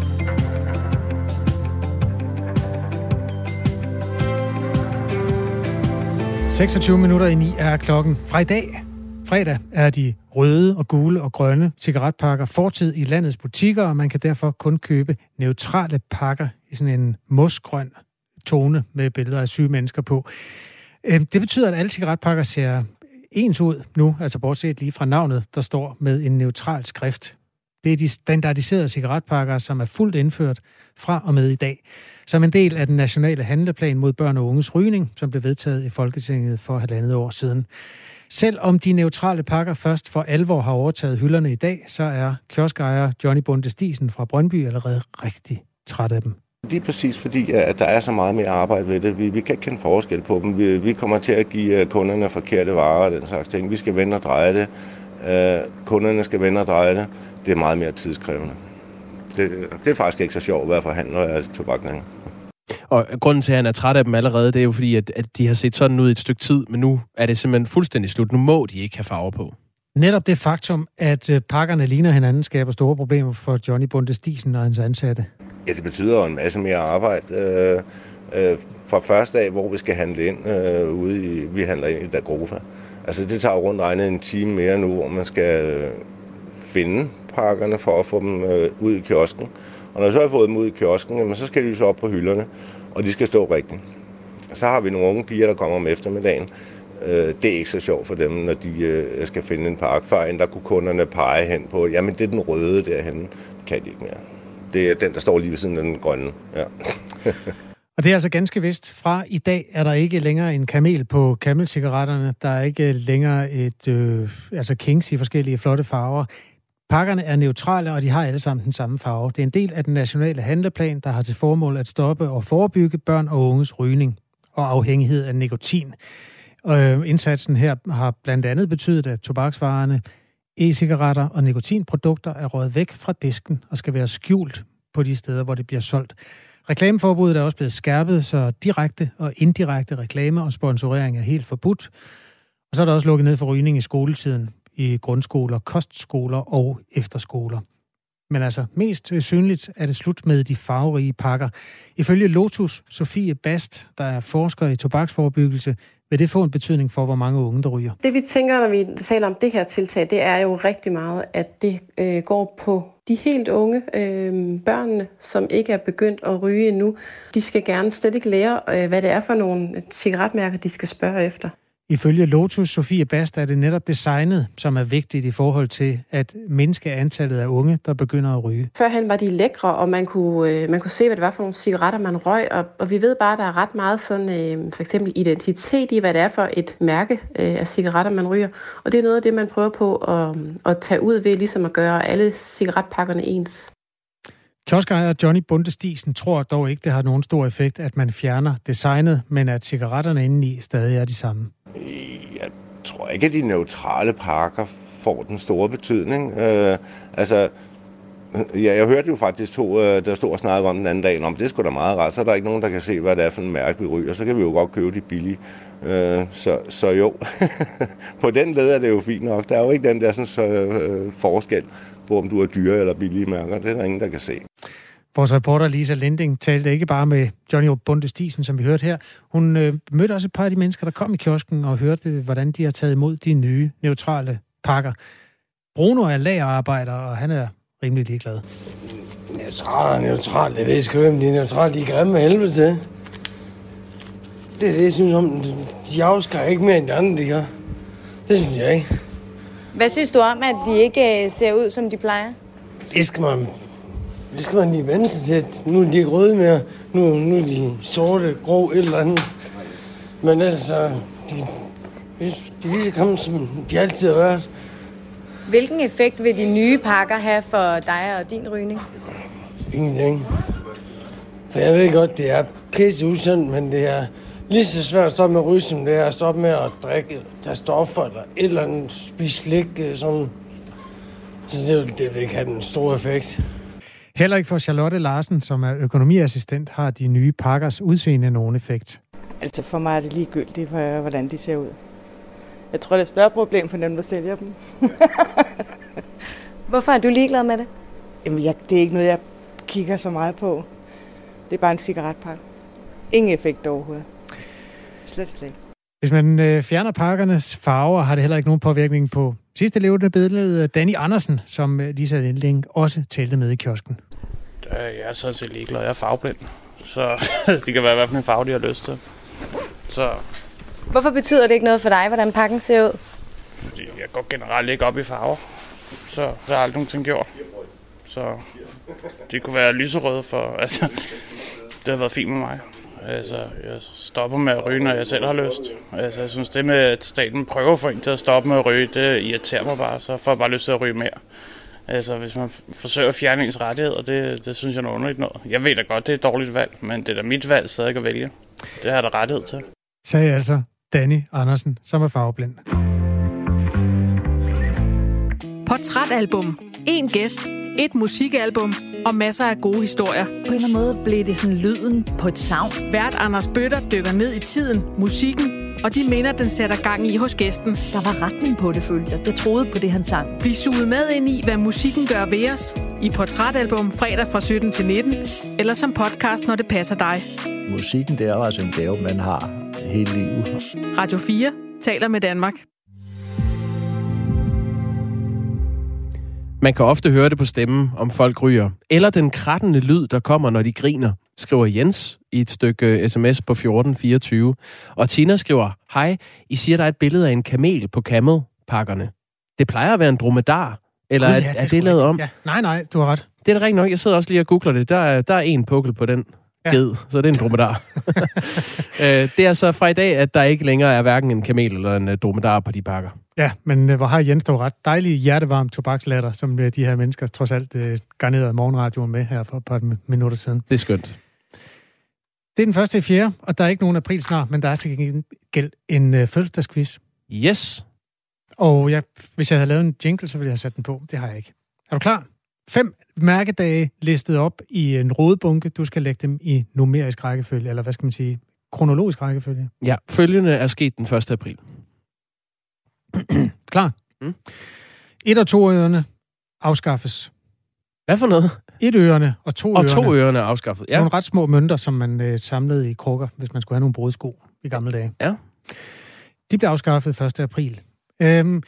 ...26 minutter i 9 er klokken. Fra i dag Fredag er de røde og gule og grønne cigaretpakker fortid i landets butikker, og man kan derfor kun købe neutrale pakker i sådan en mosgrøn tone med billeder af syge mennesker på. Øhm, det betyder, at alle cigaretpakker ser ens ud nu, altså bortset lige fra navnet, der står med en neutral skrift. Det er de standardiserede cigaretpakker, som er fuldt indført fra og med i dag, som en del af den nationale handleplan mod børn og unges rygning, som blev vedtaget i Folketinget for halvandet år siden. Selvom de neutrale pakker først for alvor har overtaget hylderne i dag, så er kioskejer Johnny Bundestisen fra Brøndby allerede rigtig træt af dem. Det er præcis fordi, at der er så meget mere arbejde ved det. Vi, vi kan ikke kende forskel på dem. Vi, vi kommer til at give øh, kunderne forkerte varer og den slags ting. Vi skal vende og dreje det. Øh, kunderne skal vende og dreje det. Det er meget mere tidskrævende. Det, det er faktisk ikke så sjovt at være forhandler af tobakning. Og grunden til, at han er træt af dem allerede, det er jo fordi, at, at de har set sådan ud et stykke tid, men nu er det simpelthen fuldstændig slut. Nu må de ikke have farver på. Netop det faktum, at øh, pakkerne ligner hinanden, skaber store problemer for Johnny Bunde Stisen og hans ansatte. Ja, det betyder jo en masse mere arbejde. Øh, øh, fra første dag, hvor vi skal handle ind øh, ude i, vi handler ind i Dagrofa. Altså det tager rundt regnet en time mere nu, hvor man skal øh, finde pakkerne for at få dem øh, ud i kiosken. Og når jeg så har fået dem ud i kiosken, jamen, så skal de jo så op på hylderne, og de skal stå rigtigt. Så har vi nogle unge piger, der kommer om eftermiddagen. Øh, det er ikke så sjovt for dem, når de øh, skal finde en parkfejl. Der kunne kunderne pege hen på, jamen det er den røde derhen. Det kan de ikke mere. Det er den, der står lige ved siden af den grønne. Ja. (laughs) Og det er altså ganske vist. Fra i dag er der ikke længere en kamel på kamelcigaretterne. Der er ikke længere et øh, altså Kings i forskellige flotte farver. Pakkerne er neutrale, og de har alle sammen den samme farve. Det er en del af den nationale handleplan, der har til formål at stoppe og forebygge børn og unges rygning og afhængighed af nikotin. Og øh, indsatsen her har blandt andet betydet, at tobaksvarerne, e-cigaretter og nikotinprodukter er røget væk fra disken og skal være skjult på de steder, hvor det bliver solgt. Reklameforbuddet er også blevet skærpet, så direkte og indirekte reklame og sponsorering er helt forbudt. Og så er der også lukket ned for rygning i skoletiden i grundskoler, kostskoler og efterskoler. Men altså, mest synligt er det slut med de farverige pakker. Ifølge Lotus Sofie Bast, der er forsker i tobaksforebyggelse, vil det få en betydning for, hvor mange unge, der ryger? Det vi tænker, når vi taler om det her tiltag, det er jo rigtig meget, at det øh, går på de helt unge øh, børnene, som ikke er begyndt at ryge endnu. De skal gerne slet ikke lære, øh, hvad det er for nogle cigaretmærker, de skal spørge efter. Ifølge Lotus Sofie Bast er det netop designet, som er vigtigt i forhold til at mindske antallet af unge, der begynder at ryge. Førhen var de lækre, og man kunne, øh, man kunne se, hvad det var for nogle cigaretter, man røg. Og, og vi ved bare, at der er ret meget sådan, øh, for eksempel identitet i, hvad det er for et mærke øh, af cigaretter, man ryger. Og det er noget af det, man prøver på at, at tage ud ved, ligesom at gøre alle cigaretpakkerne ens. Kioskejer Johnny Bundestisen tror dog ikke, det har nogen stor effekt, at man fjerner designet, men at cigaretterne indeni stadig er de samme. Øh, jeg tror ikke, at de neutrale parker får den store betydning. Øh, altså, ja, jeg hørte jo faktisk to, øh, der stod og snakkede om den anden dag, om det skulle da meget ret, så er der ikke nogen, der kan se, hvad det er for en mærke, vi ryger. Så kan vi jo godt købe de billige. Øh, så, så jo, (laughs) på den led er det jo fint nok. Der er jo ikke den der sådan, så, øh, forskel på, om du er dyre eller billige mærker. Det er der ingen, der kan se. Vores reporter Lisa Lending talte ikke bare med Johnny Bunde Stisen, som vi hørte her. Hun øh, mødte også et par af de mennesker, der kom i kiosken og hørte, hvordan de har taget imod de nye neutrale pakker. Bruno er lagerarbejder, og han er rimelig ligeglad. Neutral og neutral, det ved jeg sgu ikke, de er neutrale, de er grimme med helvede til. Det er det, jeg synes om. De afskrækker ikke mere end de andre, de gør. Det synes jeg ikke. Hvad synes du om, at de ikke øh, ser ud, som de plejer? Det skal man, det skal man lige vende sig til. Nu er de ikke røde mere. Nu, nu er de sorte, grå, et eller andet. Men altså, de, de lige så komme, som de altid har været. Hvilken effekt vil de nye pakker have for dig og din rygning? Ingenting. For jeg ved godt, det er pisse usundt, men det er lige så svært at stoppe med at ryge, som det er at stoppe med at drikke, tage stoffer eller et eller andet, spise slik. øh, Sådan. Så det, vil- det vil ikke have den store effekt. Heller ikke for Charlotte Larsen, som er økonomiassistent, har de nye pakkers udseende nogen effekt. Altså for mig er det ligegyldigt, hvor- hvordan de ser ud. Jeg tror, det er et større problem for dem, der sælger dem. (laughs) Hvorfor er du ligeglad med det? Jamen, jeg, det er ikke noget, jeg kigger så meget på. Det er bare en cigaretpakke. Ingen effekt overhovedet. Slet, slet. ikke. Hvis man øh, fjerner pakkernes farver, har det heller ikke nogen påvirkning på sidste levende billede. Danny Andersen, som øh, Lisa Lindling også talte med i kiosken. Øh, Jeg er sådan set ligeglad. Jeg er farveblind. Så (laughs) det kan være, hvad for en farve de har lyst til. Så Hvorfor betyder det ikke noget for dig, hvordan pakken ser ud? fordi jeg går generelt ikke op i farver. Så det har jeg aldrig nogensinde gjort. Så de kunne være lyserøde for, (laughs) altså, det har været fint med mig. Altså, jeg stopper med at ryge, når jeg selv har lyst. Altså, jeg synes, det med, at staten prøver for en til at stoppe med at ryge, det irriterer mig bare, så får jeg bare lyst til at ryge mere. Altså, hvis man forsøger at fjerne ens rettigheder, det, det synes jeg er noget underligt noget. Jeg ved da godt, det er et dårligt valg, men det er da mit valg stadig at vælge. Det har jeg da rettighed til. Sagde altså Danny Andersen, som er farveblind. Portrætalbum. En gæst. Et musikalbum og masser af gode historier. På en eller anden måde blev det sådan lyden på et savn. Vært Anders Bøtter dykker ned i tiden, musikken og de minder, den sætter gang i hos gæsten. Der var retning på det, følte jeg. Jeg troede på det, han sang. Bliv suget med ind i, hvad musikken gør ved os. I Portrætalbum fredag fra 17 til 19, eller som podcast, når det passer dig. Musikken, det er altså en gave, man har hele livet. Radio 4 taler med Danmark. Man kan ofte høre det på stemmen, om folk ryger. Eller den krattende lyd, der kommer, når de griner, skriver Jens i et stykke sms på 1424. Og Tina skriver, Hej, I siger, der er et billede af en kamel på Camel-pakkerne. Det plejer at være en dromedar. Eller Gud, er, ja, er det det, sgu lavet om? Ja. Nej, nej, du har ret. Det er da rigtigt nok. Jeg sidder også lige og googler det. Der er, der er en pukkel på den Ja. ged, så det er en dromedar. (laughs) Øh, det er så fra i dag, at der ikke længere er hverken en kamel eller en øh, dromedar på de pakker. Ja, men øh, hvor har Jens dog ret. Dejlig hjertevarm tobakslatter, som øh, de her mennesker trods alt øh, garnerede morgenradioen med her for et par min- minutter siden. Det er skønt. Det er den første i fjerde, og der er ikke nogen april snart, men der er til gengæld en øh, fødselsdagsquiz. Yes. Og jeg, hvis jeg havde lavet en jingle, så ville jeg have sat den på. Det har jeg ikke. Er du klar? Fem mærkedage listet op i en rodebunke. Du skal lægge dem i numerisk rækkefølge, eller hvad skal man sige, kronologisk rækkefølge. Ja, følgende er sket den 1. april. (clears throat) Klar? Mm. Et og to ørerne afskaffes. Hvad for noget? Et ørerne og to Og ørerne. to ørerne er afskaffet. Ja. Nogle ret små mønter, som man øh, samlede i krukker, hvis man skulle have nogle brudsko i gamle dage. Ja. De blev afskaffet 1. april. Øhm,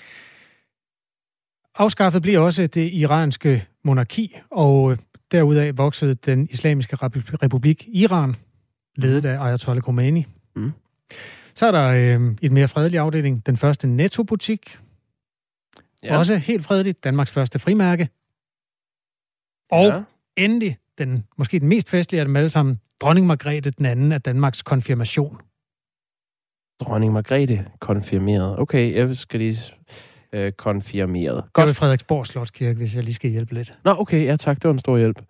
afskaffet bliver også det iranske monarki, og øh, derudaf voksede den islamiske Rep- republik Iran, ledet af Ayatollah Khomeini. Mm. Så er der øh, et mere fredelig afdeling, den første nettobutik. Ja. Også helt fredeligt, Danmarks første frimærke. Og ja. endelig, den, måske den mest festlige af dem alle sammen, dronning Margrethe den anden af Danmarks konfirmation. Dronning Margrethe konfirmeret. Okay, jeg skal lige øh, konfirmeret. Godt. Det er Frederiksborg Slotskirke, hvis jeg lige skal hjælpe lidt. Nå, okay, ja tak, det var en stor hjælp.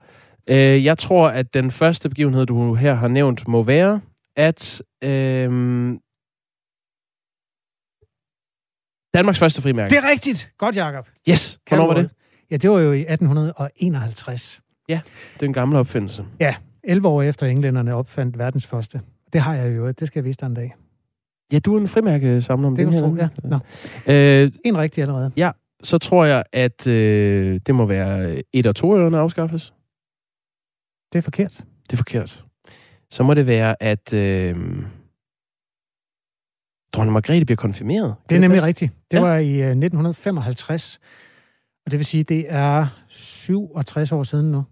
Øh, jeg tror, at den første begivenhed, du her har nævnt, må være, at øh, Danmarks første frimærke. Det er rigtigt! Godt, Jacob. Yes! Hvornår var det? Ja, det var jo i 1851. Ja, det er en gammel opfindelse. Ja, 11 år efter englænderne opfandt verdens første. Det har jeg jo, det skal jeg vise dig en dag. Ja, du er en frimærkesamler om Det den kan her. du tro, ja. Nå. Øh, En rigtig allerede. ja, så tror jeg, at øh, det må være et og to ørerne afskaffes. Det er forkert. Det er forkert. Så må det være, at øh, dronning Margrethe bliver konfirmeret. Det Kan er nemlig rigtigt. Det Ja. var i øh, 1955. Og det vil sige, det er 67 år siden nu.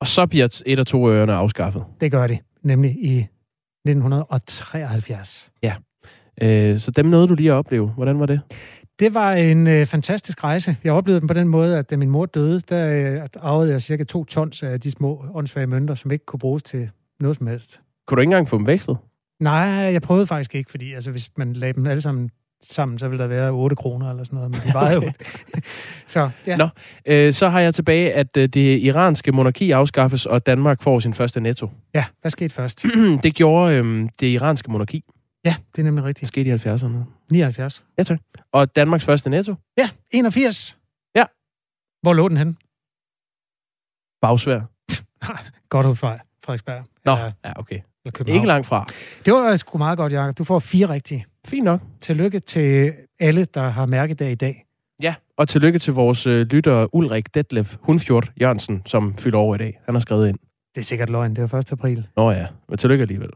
Og så bliver et og to ørerne afskaffet. Det gør det, nemlig i 1973. Ja. Øh, så dem nåede du lige at opleve. Hvordan var det? Det var en øh, fantastisk rejse. Jeg oplevede den på den måde, at da min mor døde, der øh, arvede jeg cirka to tons af de små åndssvage mønter, som ikke kunne bruges til noget som helst. Kunne du ikke engang få dem vekslet? Nej, jeg prøvede faktisk ikke, fordi altså, hvis man lagde dem alle sammen sammen, så ville der være 8 kroner eller sådan noget, men de var jo... (laughs) så ja, Nå, øh, så har jeg tilbage, at øh, det iranske monarki afskaffes, og Danmark får sin første netto. ja, hvad skete først? (clears throat) det gjorde øh, det iranske monarki. Ja, det er nemlig Det rigtigt. skete i 70'erne. 79. Ja, tak. Og Danmarks første netto? Ja, 81. Ja. Hvor lå den henne? Bagsvær. (laughs) Godt husvej, Frederiksberg. Nå, ja, okay. København. Ikke langt fra. Det var sgu meget godt, Jacob. Du får fire rigtige. Fint nok. Tillykke til alle, der har mærkedag i dag. Ja, og tillykke til vores øh, lytter Ulrik Detlef Hundfjord Jørgensen, som fylder over i dag. Han har skrevet ind. Det er sikkert løgn, det er 1. april. Nå ja, men tillykke alligevel.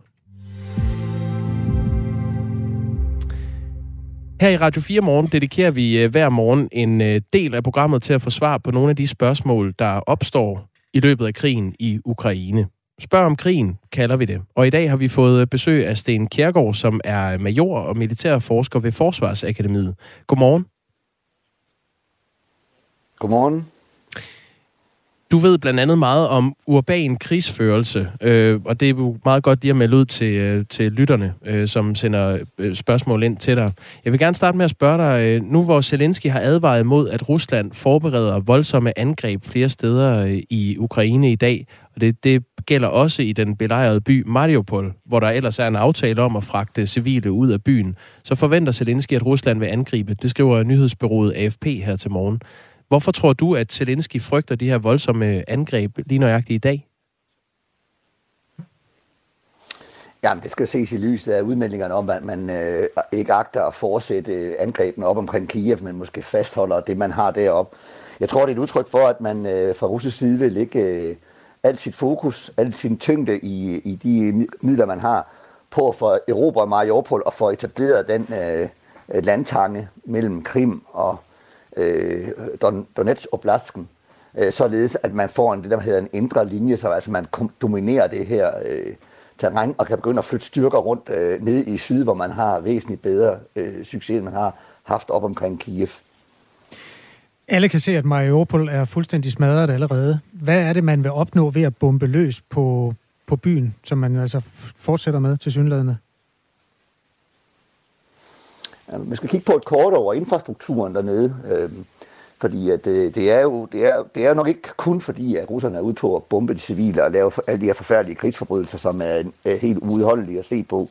Her i Radio 4 Morgen dedikerer vi øh, hver morgen en øh, del af programmet til at få svar på nogle af de spørgsmål, der opstår i løbet af krigen i Ukraine. Spørg om krigen, kalder vi det. Og i dag har vi fået besøg af Sten Kjærgaard, som er major og militærforsker ved Forsvarsakademiet. Godmorgen. Godmorgen. Du ved blandt andet meget om urban krigsførelse, øh, og det er jo meget godt lige at melde ud til, øh, til lytterne, øh, som sender øh, spørgsmål ind til dig. Jeg vil gerne starte med at spørge dig, øh, nu hvor Zelensky har advaret mod, at Rusland forbereder voldsomme angreb flere steder øh, i Ukraine i dag, og det, det gælder også i den belejrede by Mariupol, hvor der ellers er en aftale om at fragte civile ud af byen, så forventer Zelensky, at Rusland vil angribe. Det skriver nyhedsbyrået AFP her til morgen. Hvorfor tror du, at Zelensky frygter de her voldsomme angreb lige nøjagtigt i dag? Jamen, det skal ses i lyset af udmeldingerne om, at man øh, ikke agter at fortsætte angrebene op omkring Kiev, men måske fastholder det, man har deroppe. Jeg tror, det er et udtryk for, at man øh, fra russisk side vil ikke... øh, alt sit fokus, alt sin tyngde i, i de midler, man har, på at få erobret Mariupol og få etableret den øh, øh landtange mellem Krim og øh, Don, Donetsk og Blasken, øh, således at man får en, det, der hedder en indre linje, så altså man dominerer det her øh, terræn og kan begynde at flytte styrker rundt øh, ned i syd, hvor man har væsentligt bedre øh, succes, end man har haft op omkring Kiev. Alle kan se, at Mariupol er fuldstændig smadret allerede. Hvad er det, man vil opnå ved at bombe løs på, på byen, som man altså fortsætter med til synlædende? Altså, man skal kigge på et kort over infrastrukturen dernede, øh, fordi at, øh, det, er jo, det, er, det er nok ikke kun fordi, at russerne er ude på at bombe de civile og lave alle de her forfærdelige krigsforbrydelser, som er, er helt uudholdelige at se på.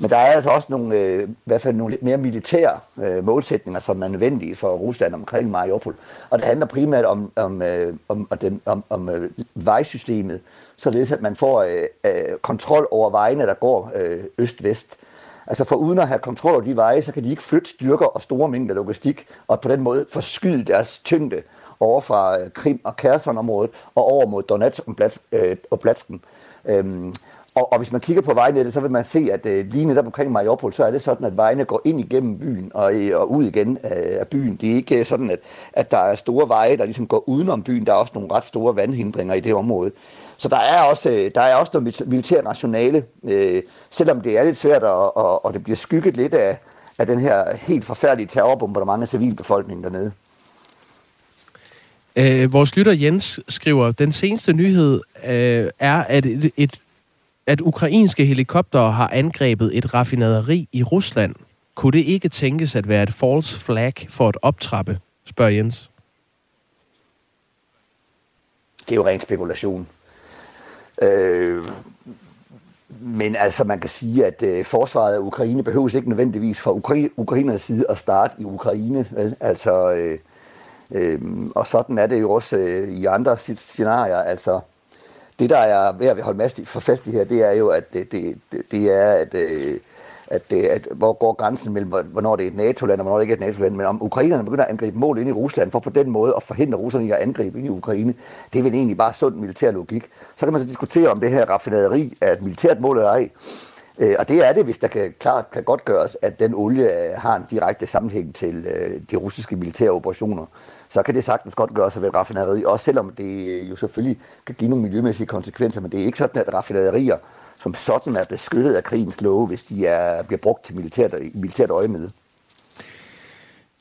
Men der er altså også nogle, øh, i hvert fald nogle lidt mere militære øh, målsætninger, som er nødvendige for Rusland omkring Mariupol. Og det handler primært om, om, øh, om, om, den, om, om øh, vejsystemet, således at man får øh, øh, kontrol over vejene, der går øh, øst-vest. Altså for uden at have kontrol over de veje, så kan de ikke flytte styrker og store mængder logistik, og på den måde forskyde deres tyngde over fra øh, Krim og Kherson-området og over mod Donetsk øh, og Blatsken. Øhm, og, og hvis man kigger på vejnettet, så vil man se, at øh, lige netop omkring Mariupol, så er det sådan, at vejene går ind igennem byen og, øh, og ud igen øh, af byen. Det er ikke sådan, at, at der er store veje, der ligesom går udenom byen. Der er også nogle ret store vandhindringer i det område. Så der er også, øh, der er også noget militær rationale, øh, selvom det er lidt svært, og, og, og det bliver skygget lidt af, af den her helt forfærdelige terrorbombardement af civilbefolkningen dernede. Øh, vores lytter Jens skriver, den seneste nyhed øh, er, at et, et at ukrainske helikoptere har angrebet et raffinaderi i Rusland. Kunne det ikke tænkes at være et false flag for at optrappe, spørger Jens. Det er jo ren spekulation. Øh, men altså, man kan sige, at øh, forsvaret af Ukraine behøves ikke nødvendigvis fra Ukra- Ukrainers side at starte i Ukraine. Vel? Altså, øh, øh, og sådan er det jo også øh, i andre scenarier. Altså, det, der er ved at holde i for fast i her, det er jo, at det, det, det er, at, øh, at, det, at hvor går grænsen mellem, hvornår det er et NATO-land, og hvornår det ikke er et NATO-land, men om ukrainerne begynder at angribe mål ind i Rusland, for på den måde at forhindre russerne i at angribe ind i Ukraine, det er vel egentlig bare sund militær logik. Så kan man så diskutere, om det her raffinaderi er et militært mål eller ej. Øh, og det er det, hvis der kan, klart kan godt gøres, at den olie øh, har en direkte sammenhæng til øh, de russiske militære operationer. Så kan det sagtens godt gøres ved raffinaderi, også selvom det øh, jo selvfølgelig kan give nogle miljømæssige konsekvenser, men det er ikke sådan, at raffinaderier som sådan er beskyttet af krigens love, hvis de er, bliver brugt til militært, militært øje.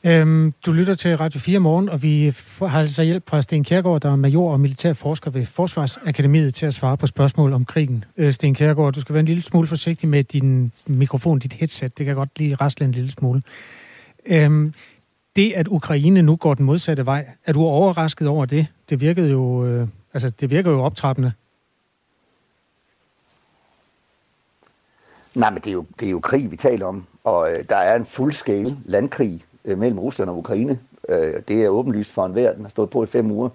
Øhm, du lytter til Radio 4 morgen, og vi har altså hjælp fra Sten Kjærgaard, der er major og militærforsker ved Forsvarsakademiet, til at svare på spørgsmål om krigen. Øh, Sten Kjærgaard, du skal være en lille smule forsigtig med din mikrofon, dit headset. Det kan godt lige rasle en lille smule. Øhm, det, at Ukraine nu går den modsatte vej, er du overrasket over det? Det virkede jo, øh, altså, det virker jo optrappende. Nej, men det er jo, det er jo krig, vi taler om. Og øh, der er en fuldskale landkrig øh, mellem Rusland og Ukraine. Øh, det er åbenlyst for enhver. Den har stået på i fem uger.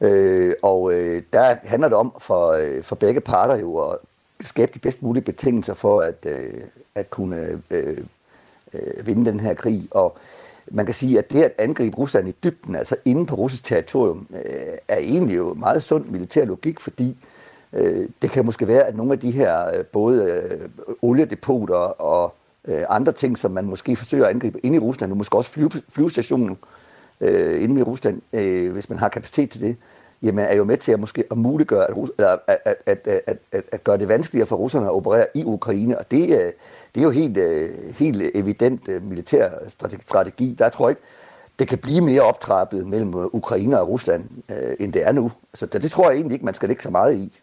Øh, og øh, der handler det om for, øh, for begge parter jo at skabe de bedst mulige betingelser for at, øh, at kunne øh, øh, vinde den her krig. Og man kan sige, at det at angribe Rusland i dybden, altså inde på russisk territorium, øh, er egentlig jo meget sund militær logik, fordi øh, det kan måske være, at nogle af de her øh, både øh, oliedepoter og øh, andre ting, som man måske forsøger at angribe inde i Rusland, og måske også fly, flyvestationen øh, inde i Rusland, øh, hvis man har kapacitet til det, jamen er jo med til at måske at muliggøre, at, at, at, at, at, at, at gøre det vanskeligere for russerne at operere i Ukraine, og det, øh, det er jo helt, øh, helt evident øh, militær strategi. Der tror jeg ikke, det kan blive mere optrappet mellem Ukraine og Rusland, end det er nu. Så det, det tror jeg egentlig ikke, man skal lægge så meget i.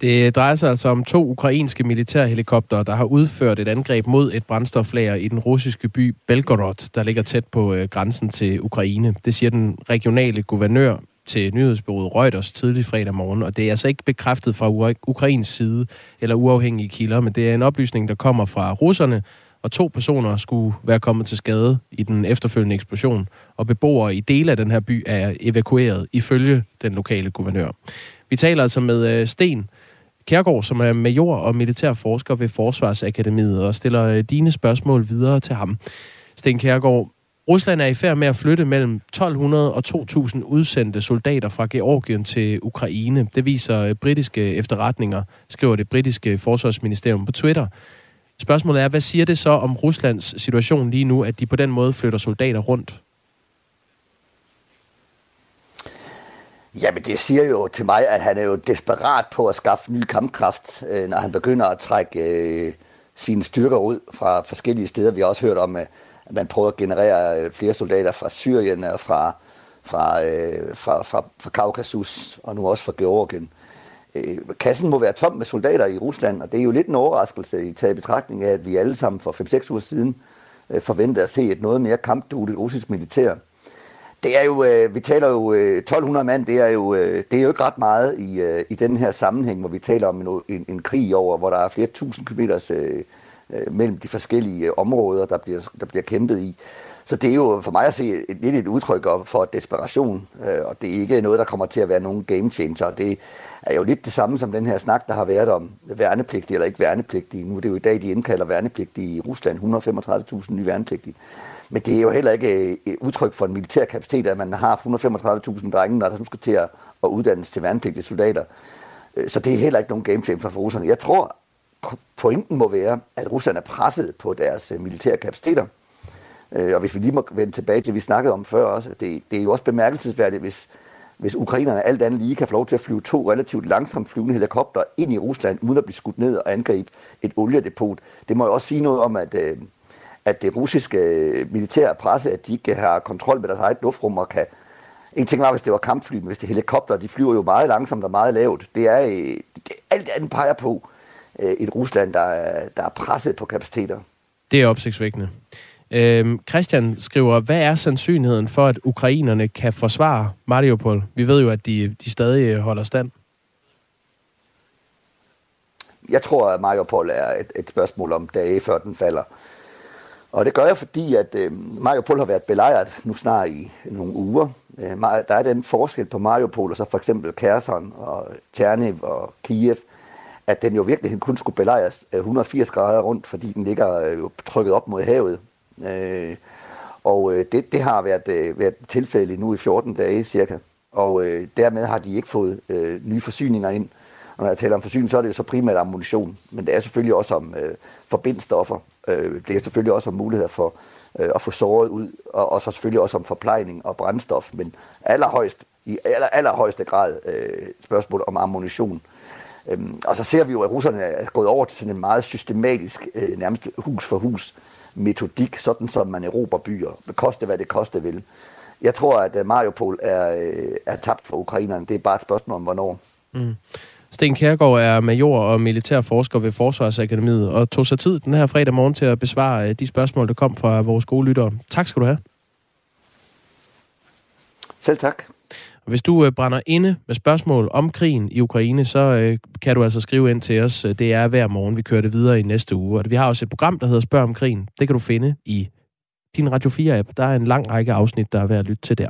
Det drejer sig altså om to ukrainske militærhelikoptere, der har udført et angreb mod et brændstoflager i den russiske by Belgorod, der ligger tæt på grænsen til Ukraine. Det siger den regionale guvernør til nyhedsbyrået Reuters tidlig fredag morgen, og det er altså ikke bekræftet fra Ukrains side eller uafhængige kilder, men det er en oplysning, der kommer fra russerne, og to personer skulle være kommet til skade i den efterfølgende eksplosion, og beboere i dele af den her by er evakueret ifølge den lokale guvernør. Vi taler altså med øh, Sten Kærgaard, som er major og militærforsker ved Forsvarsakademiet, og stiller øh, dine spørgsmål videre til ham. Sten Kærgaard, Rusland er i færd med at flytte mellem 1200 og 2000 udsendte soldater fra Georgien til Ukraine. Det viser øh, britiske efterretninger, skriver det britiske forsvarsministerium på Twitter. Spørgsmålet er, hvad siger det så om Ruslands situation lige nu, at de på den måde flytter soldater rundt? Jamen, det siger jo til mig, at han er jo desperat på at skaffe ny kampkraft, øh, når han begynder at trække øh, sine styrker ud fra forskellige steder. Vi har også hørt om, øh, man prøver at generere øh, flere soldater fra Syrien og fra, fra, øh, fra, fra, fra Kaukasus og nu også fra Georgien. Øh, kassen må være tom med soldater i Rusland, og det er jo lidt en overraskelse i taget betragtning af, at vi alle sammen for 5-6 uger siden øh, forventede at se et noget mere kampdueligt russisk militær. Det er jo, øh, vi taler jo øh, 1200 mand, det er jo, øh, det er jo ikke ret meget i, øh, i den her sammenhæng, hvor vi taler om en, en, en krig over, hvor der er flere tusind kilometers øh, øh, mellem de forskellige øh, områder, der bliver, der bliver kæmpet i. Så det er jo for mig at se et, lidt et udtryk for desperation, øh, og det er ikke noget, der kommer til at være nogen game changer. Det er jo lidt det samme som den her snak, der har været om værnepligtige eller ikke værnepligtige. Nu er det jo i dag, de indkalder værnepligtige i Rusland, 135.000 nye værnepligtige. Men det er jo heller ikke øh, et udtryk for en militær kapacitet, at man har 135.000 drenge, der nu skal til at, at uddannes til værnepligtige soldater. Øh, så det er heller ikke nogen game changer for russerne. Jeg tror, pointen må være, at Rusland er presset på deres øh, militære kapaciteter. Øh, og hvis vi lige må vende tilbage til, det vi snakkede om før også, det, det er jo også bemærkelsesværdigt, hvis, hvis ukrainerne alt andet lige kan få lov til at flyve to relativt langsomt flyvende helikopter ind i Rusland, uden at blive skudt ned og angribe et oliedepot. Det må jo også sige noget om, at, øh, at det russiske militære presse, at de ikke har kontrol med deres eget luftrum og kan... En ting var, hvis det var kampfly, men hvis det er helikopter, de flyver jo meget langsomt og meget lavt. Det er, det, alt andet peger på, øh, et Rusland, der er, der er presset på kapaciteter. Det er opsigtsvækkende. Øhm, Christian skriver, hvad er sandsynligheden for, at ukrainerne kan forsvare Mariupol? Vi ved jo, at de, de stadig holder stand. Jeg tror, at Mariupol er et, et spørgsmål om dage, før den falder. Og det gør jeg, fordi at øh, Mariupol har været belejret nu snart i nogle uger. Øh, der er den forskel på Mariupol og så for eksempel Kherson og Tjerniv og Kiev, at den jo virkelig kun skulle belejres øh, 180 grader rundt, fordi den ligger øh, jo trykket op mod havet. Øh, og øh, det, det har været, været tilfældet nu i 14 dage cirka. Og dermed har de ikke fået nye forsyninger ind. Og når jeg taler om forsyning, så er det jo så primært ammunition, men det er selvfølgelig også om øh, forbindstoffer. Øh, det er selvfølgelig også om muligheder for øh, at få såret ud, og, og så selvfølgelig også om forplejning og brændstof, men allerhøjst, i aller, allerhøjeste grad øh, spørgsmål om ammunition. Øhm, og så ser vi jo, at russerne er gået over til sådan en meget systematisk, øh, nærmest hus for hus metodik, sådan som man erobrer byer, koste hvad det koste vil. Jeg tror, at øh, Mariupol er, øh, er tabt for ukrainerne. Det er bare et spørgsmål om, hvornår. Mm. Sten Kærgaard er major og militærforsker ved Forsvarsakademiet og tog sig tid den her fredag morgen til at besvare de spørgsmål, der kom fra vores gode lyttere. Tak skal du have. Selv tak. Hvis du øh, brænder inde med spørgsmål om krigen i Ukraine, så øh, kan du altså skrive ind til os. Øh, det er hver morgen, vi kører det videre i næste uge. Og vi har også et program, der hedder Spørg om krigen. Det kan du finde i din Radio 4-app. Der er en lang række afsnit, der er værd at lytte til der.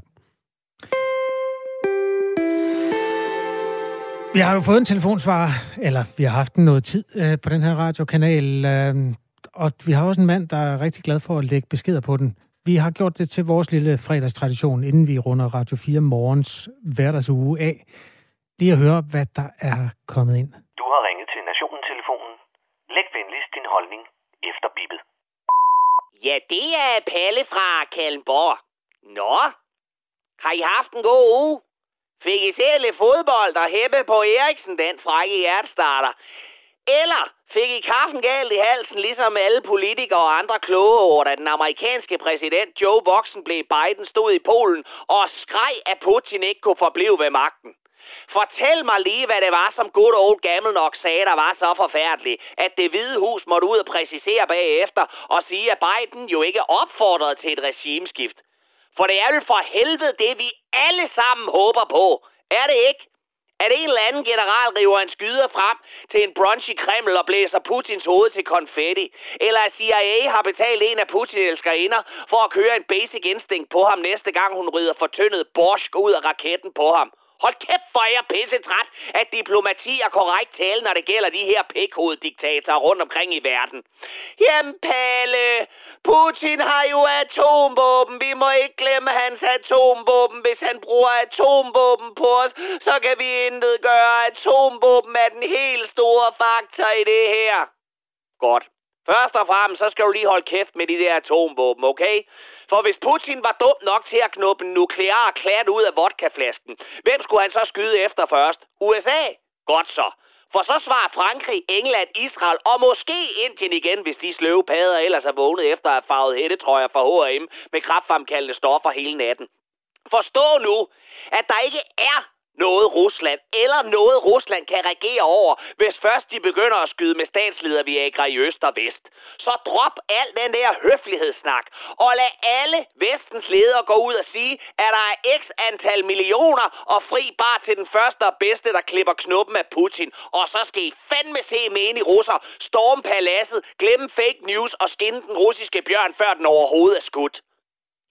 Vi har jo fået en telefonsvar, eller vi har haft den noget tid øh, på den her radiokanal, øh, og vi har også en mand, der er rigtig glad for at lægge beskeder på den. Vi har gjort det til vores lille fredagstradition, inden vi runder Radio 4 morgens hverdagsuge af. Lige at høre, hvad der er kommet ind. Du har ringet til Nationen-telefonen. Læg venligst din holdning efter bippet. Ja, det er Palle fra Kalmborg. Nå, har I haft en god uge? Fik I set lidt fodbold og hæppe på Eriksen, den frække hjertestarter? Eller fik I kaffen galt i halsen, ligesom alle politikere og andre kloge over, da den amerikanske præsident Joe Boxen blev Biden stod i Polen og skreg, at Putin ikke kunne forblive ved magten. Fortæl mig lige, hvad det var, som good old gammel nok sagde, der var så forfærdeligt, at det hvide hus måtte ud og præcisere bagefter og sige, at Biden jo ikke opfordrede til et regimeskift. For det er vel for helvede det, vi alle sammen håber på. Er det ikke? At en eller anden general river en skyder frem til en brunch i Kreml og blæser Putins hoved til konfetti. Eller at CIA har betalt en af Putin elskerinder for at køre en basic instinct på ham næste gang hun rider fortyndet borsk ud af raketten på ham. Hold kæft, for jeg pisse træt, at diplomati er korrekt tale, når det gælder de her pikhoveddiktatorer rundt omkring i verden. Jamen, Palle, Putin har jo atomvåben. Vi må ikke glemme hans atomvåben. Hvis han bruger atomvåben på os, så kan vi intet gøre. Atomvåben er den helt store faktor i det her. Godt. Først og fremmest, så skal du lige holde kæft med de der atomvåben, okay? For hvis Putin var dum nok til at knuppe en nuklear klat ud af vodkaflasken, hvem skulle han så skyde efter først? USA? Godt så. For så svarer Frankrig, England, Israel og måske Indien igen, hvis de sløve padder ellers er vågnet efter at have farvet hættetrøjer fra H&M med kraftfremkaldende stoffer hele natten. Forstå nu, at der ikke er noget Rusland, eller noget Rusland kan regere over, hvis først de begynder at skyde med statsleder Viagra i øst og vest. Så drop al den der høflighedssnak, og lad alle vestens ledere gå ud og sige, at der er x antal millioner og fri bar til den første og bedste, der klipper knuppen af Putin. Og så skal I fandme se med i russer, storme paladset, glemme fake news og skinne den russiske bjørn, før den overhovedet er skudt.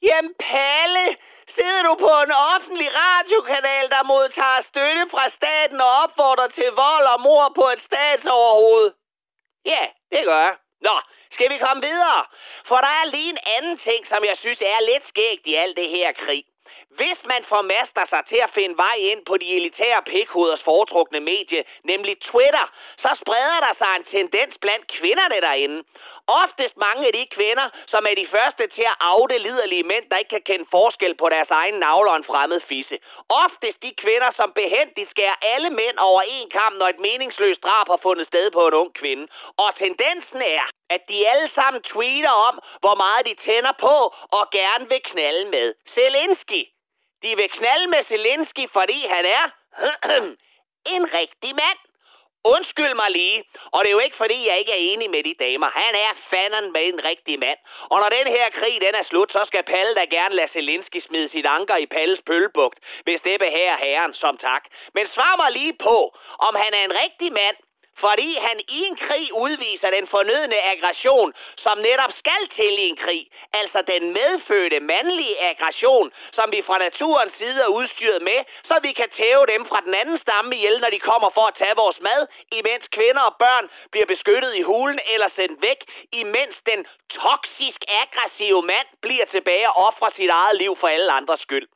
Jamen Palle, sidder du på en offentlig radiokanal, der modtager støtte fra staten og opfordrer til vold og mor på et statsoverhoved? Ja, det gør jeg. Nå, skal vi komme videre? For der er lige en anden ting, som jeg synes er lidt skægt i alt det her krig. Hvis man formaster sig til at finde vej ind på de elitære pikhoders foretrukne medie, nemlig Twitter, så spreder der sig en tendens blandt kvinderne derinde. Oftest mange af de kvinder, som er de første til at afde liderlige mænd, der ikke kan kende forskel på deres egen navle og en fremmed fisse. Oftest de kvinder, som behendigt skærer alle mænd over en kamp, når et meningsløst drab har fundet sted på en ung kvinde. Og tendensen er, at de alle sammen tweeter om, hvor meget de tænder på og gerne vil knalde med. Zelensky. De vil knalde med Zelensky, fordi han er (clears throat) en rigtig mand. Undskyld mig lige, og det er jo ikke fordi, jeg ikke er enig med de damer. Han er fanden med en rigtig mand. Og når den her krig den er slut, så skal Palle da gerne lade Zelensky smide sit anker i Palles pølbugt, hvis det behager herren som tak. Men svar mig lige på, om han er en rigtig mand, fordi han i en krig udviser den fornødne aggression, som netop skal til i en krig. Altså den medfødte mandlige aggression, som vi fra naturens side er udstyret med, så vi kan tæve dem fra den anden stamme ihjel, når de kommer for at tage vores mad, imens kvinder og børn bliver beskyttet i hulen eller sendt væk, imens den toksisk aggressive mand bliver tilbage og offrer sit eget liv for alle andres skyld.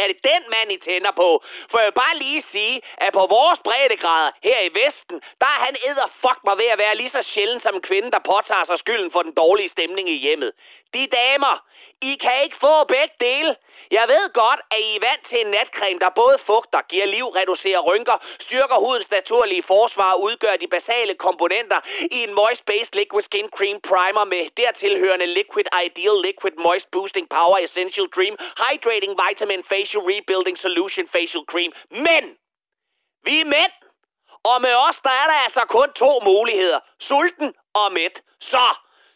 Er det den mand, I tænder på? For jeg vil bare lige sige, at på vores breddegrader her i Vesten, der er han æder fuck mig ved at være lige så sjældent som en kvinde, der påtager sig skylden for den dårlige stemning i hjemmet. De damer, I kan ikke få begge dele. Jeg ved godt, at I er vant til en natcreme, der både fugter, giver liv, reducerer rynker, styrker hudens naturlige forsvar og udgør de basale komponenter i en Moist Based Liquid Skin Cream Primer med dertilhørende Liquid Ideal Liquid Moist Boosting Power Essential Dream Hydrating Vitamin Facial Rebuilding Solution Facial Cream. Men! Vi er mænd! Og med os, der er der altså kun to muligheder. Sulten og mæt. Så,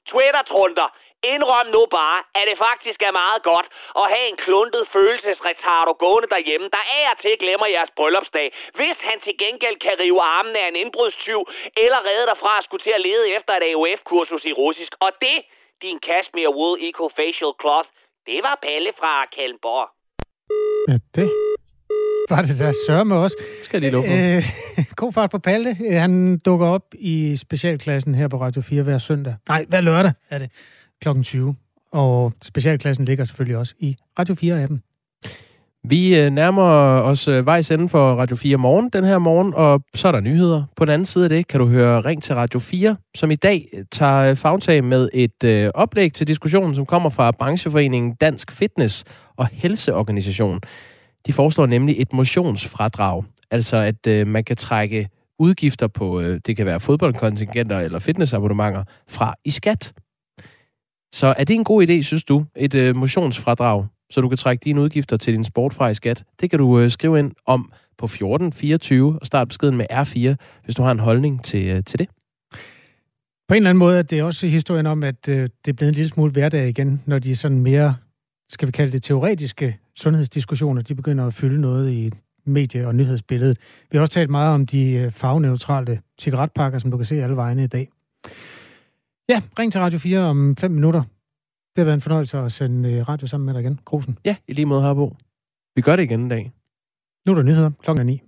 Twitter-trunder, Indrøm nu bare, at det faktisk er meget godt at have en kluntet følelsesretardo gående derhjemme, der af og til glemmer jeres bryllupsdag, hvis han til gengæld kan rive armen af en indbrudstyv, eller redde dig fra at skulle til at lede efter et AOF-kursus i russisk. Og det, din Cashmere Wool Eco Facial Cloth, det var Palle fra Kalmborg. Ja, det var det der sørme også. Skal de love for. Øh, (laughs) god fart på Palle. Han dukker op i specialklassen her på Radio 4 hver søndag. Nej, hver lørdag er det kl. 20. Og specialklassen ligger selvfølgelig også i Radio 4-appen. Vi øh, nærmer os øh, vejs ende for Radio 4 morgen den her morgen, og så er der nyheder. På den anden side af det kan du høre Ring til Radio 4, som i dag øh, tager fagtag med et øh, oplæg til diskussionen, som kommer fra brancheforeningen Dansk Fitness og Helseorganisation. De foreslår nemlig et motionsfradrag, altså at øh, man kan trække udgifter på, øh, det kan være fodboldkontingenter eller fitnessabonnementer, fra i skat. Så er det en god idé, synes du, et øh, motionsfradrag, så du kan trække dine udgifter til din sport fra i skat? Det kan du øh, skrive ind om på 1424 og start beskeden med R4, hvis du har en holdning til, øh, til det. På en eller anden måde er det også historien om, at øh, det er blevet en lille smule hverdag igen, når de sådan mere, skal vi kalde det teoretiske sundhedsdiskussioner, de begynder at fylde noget i medie- og nyhedsbilledet. Vi har også talt meget om de øh, farveneutrale cigaretpakker, som du kan se alle vegne i dag. Ja, ring til Radio 4 om 5 minutter. Det har været en fornøjelse at sende øh, radio sammen med dig igen. Grusen. Ja, i lige måde, Harbo. Vi gør det igen en dag. Nu er der nyheder klokken er 9.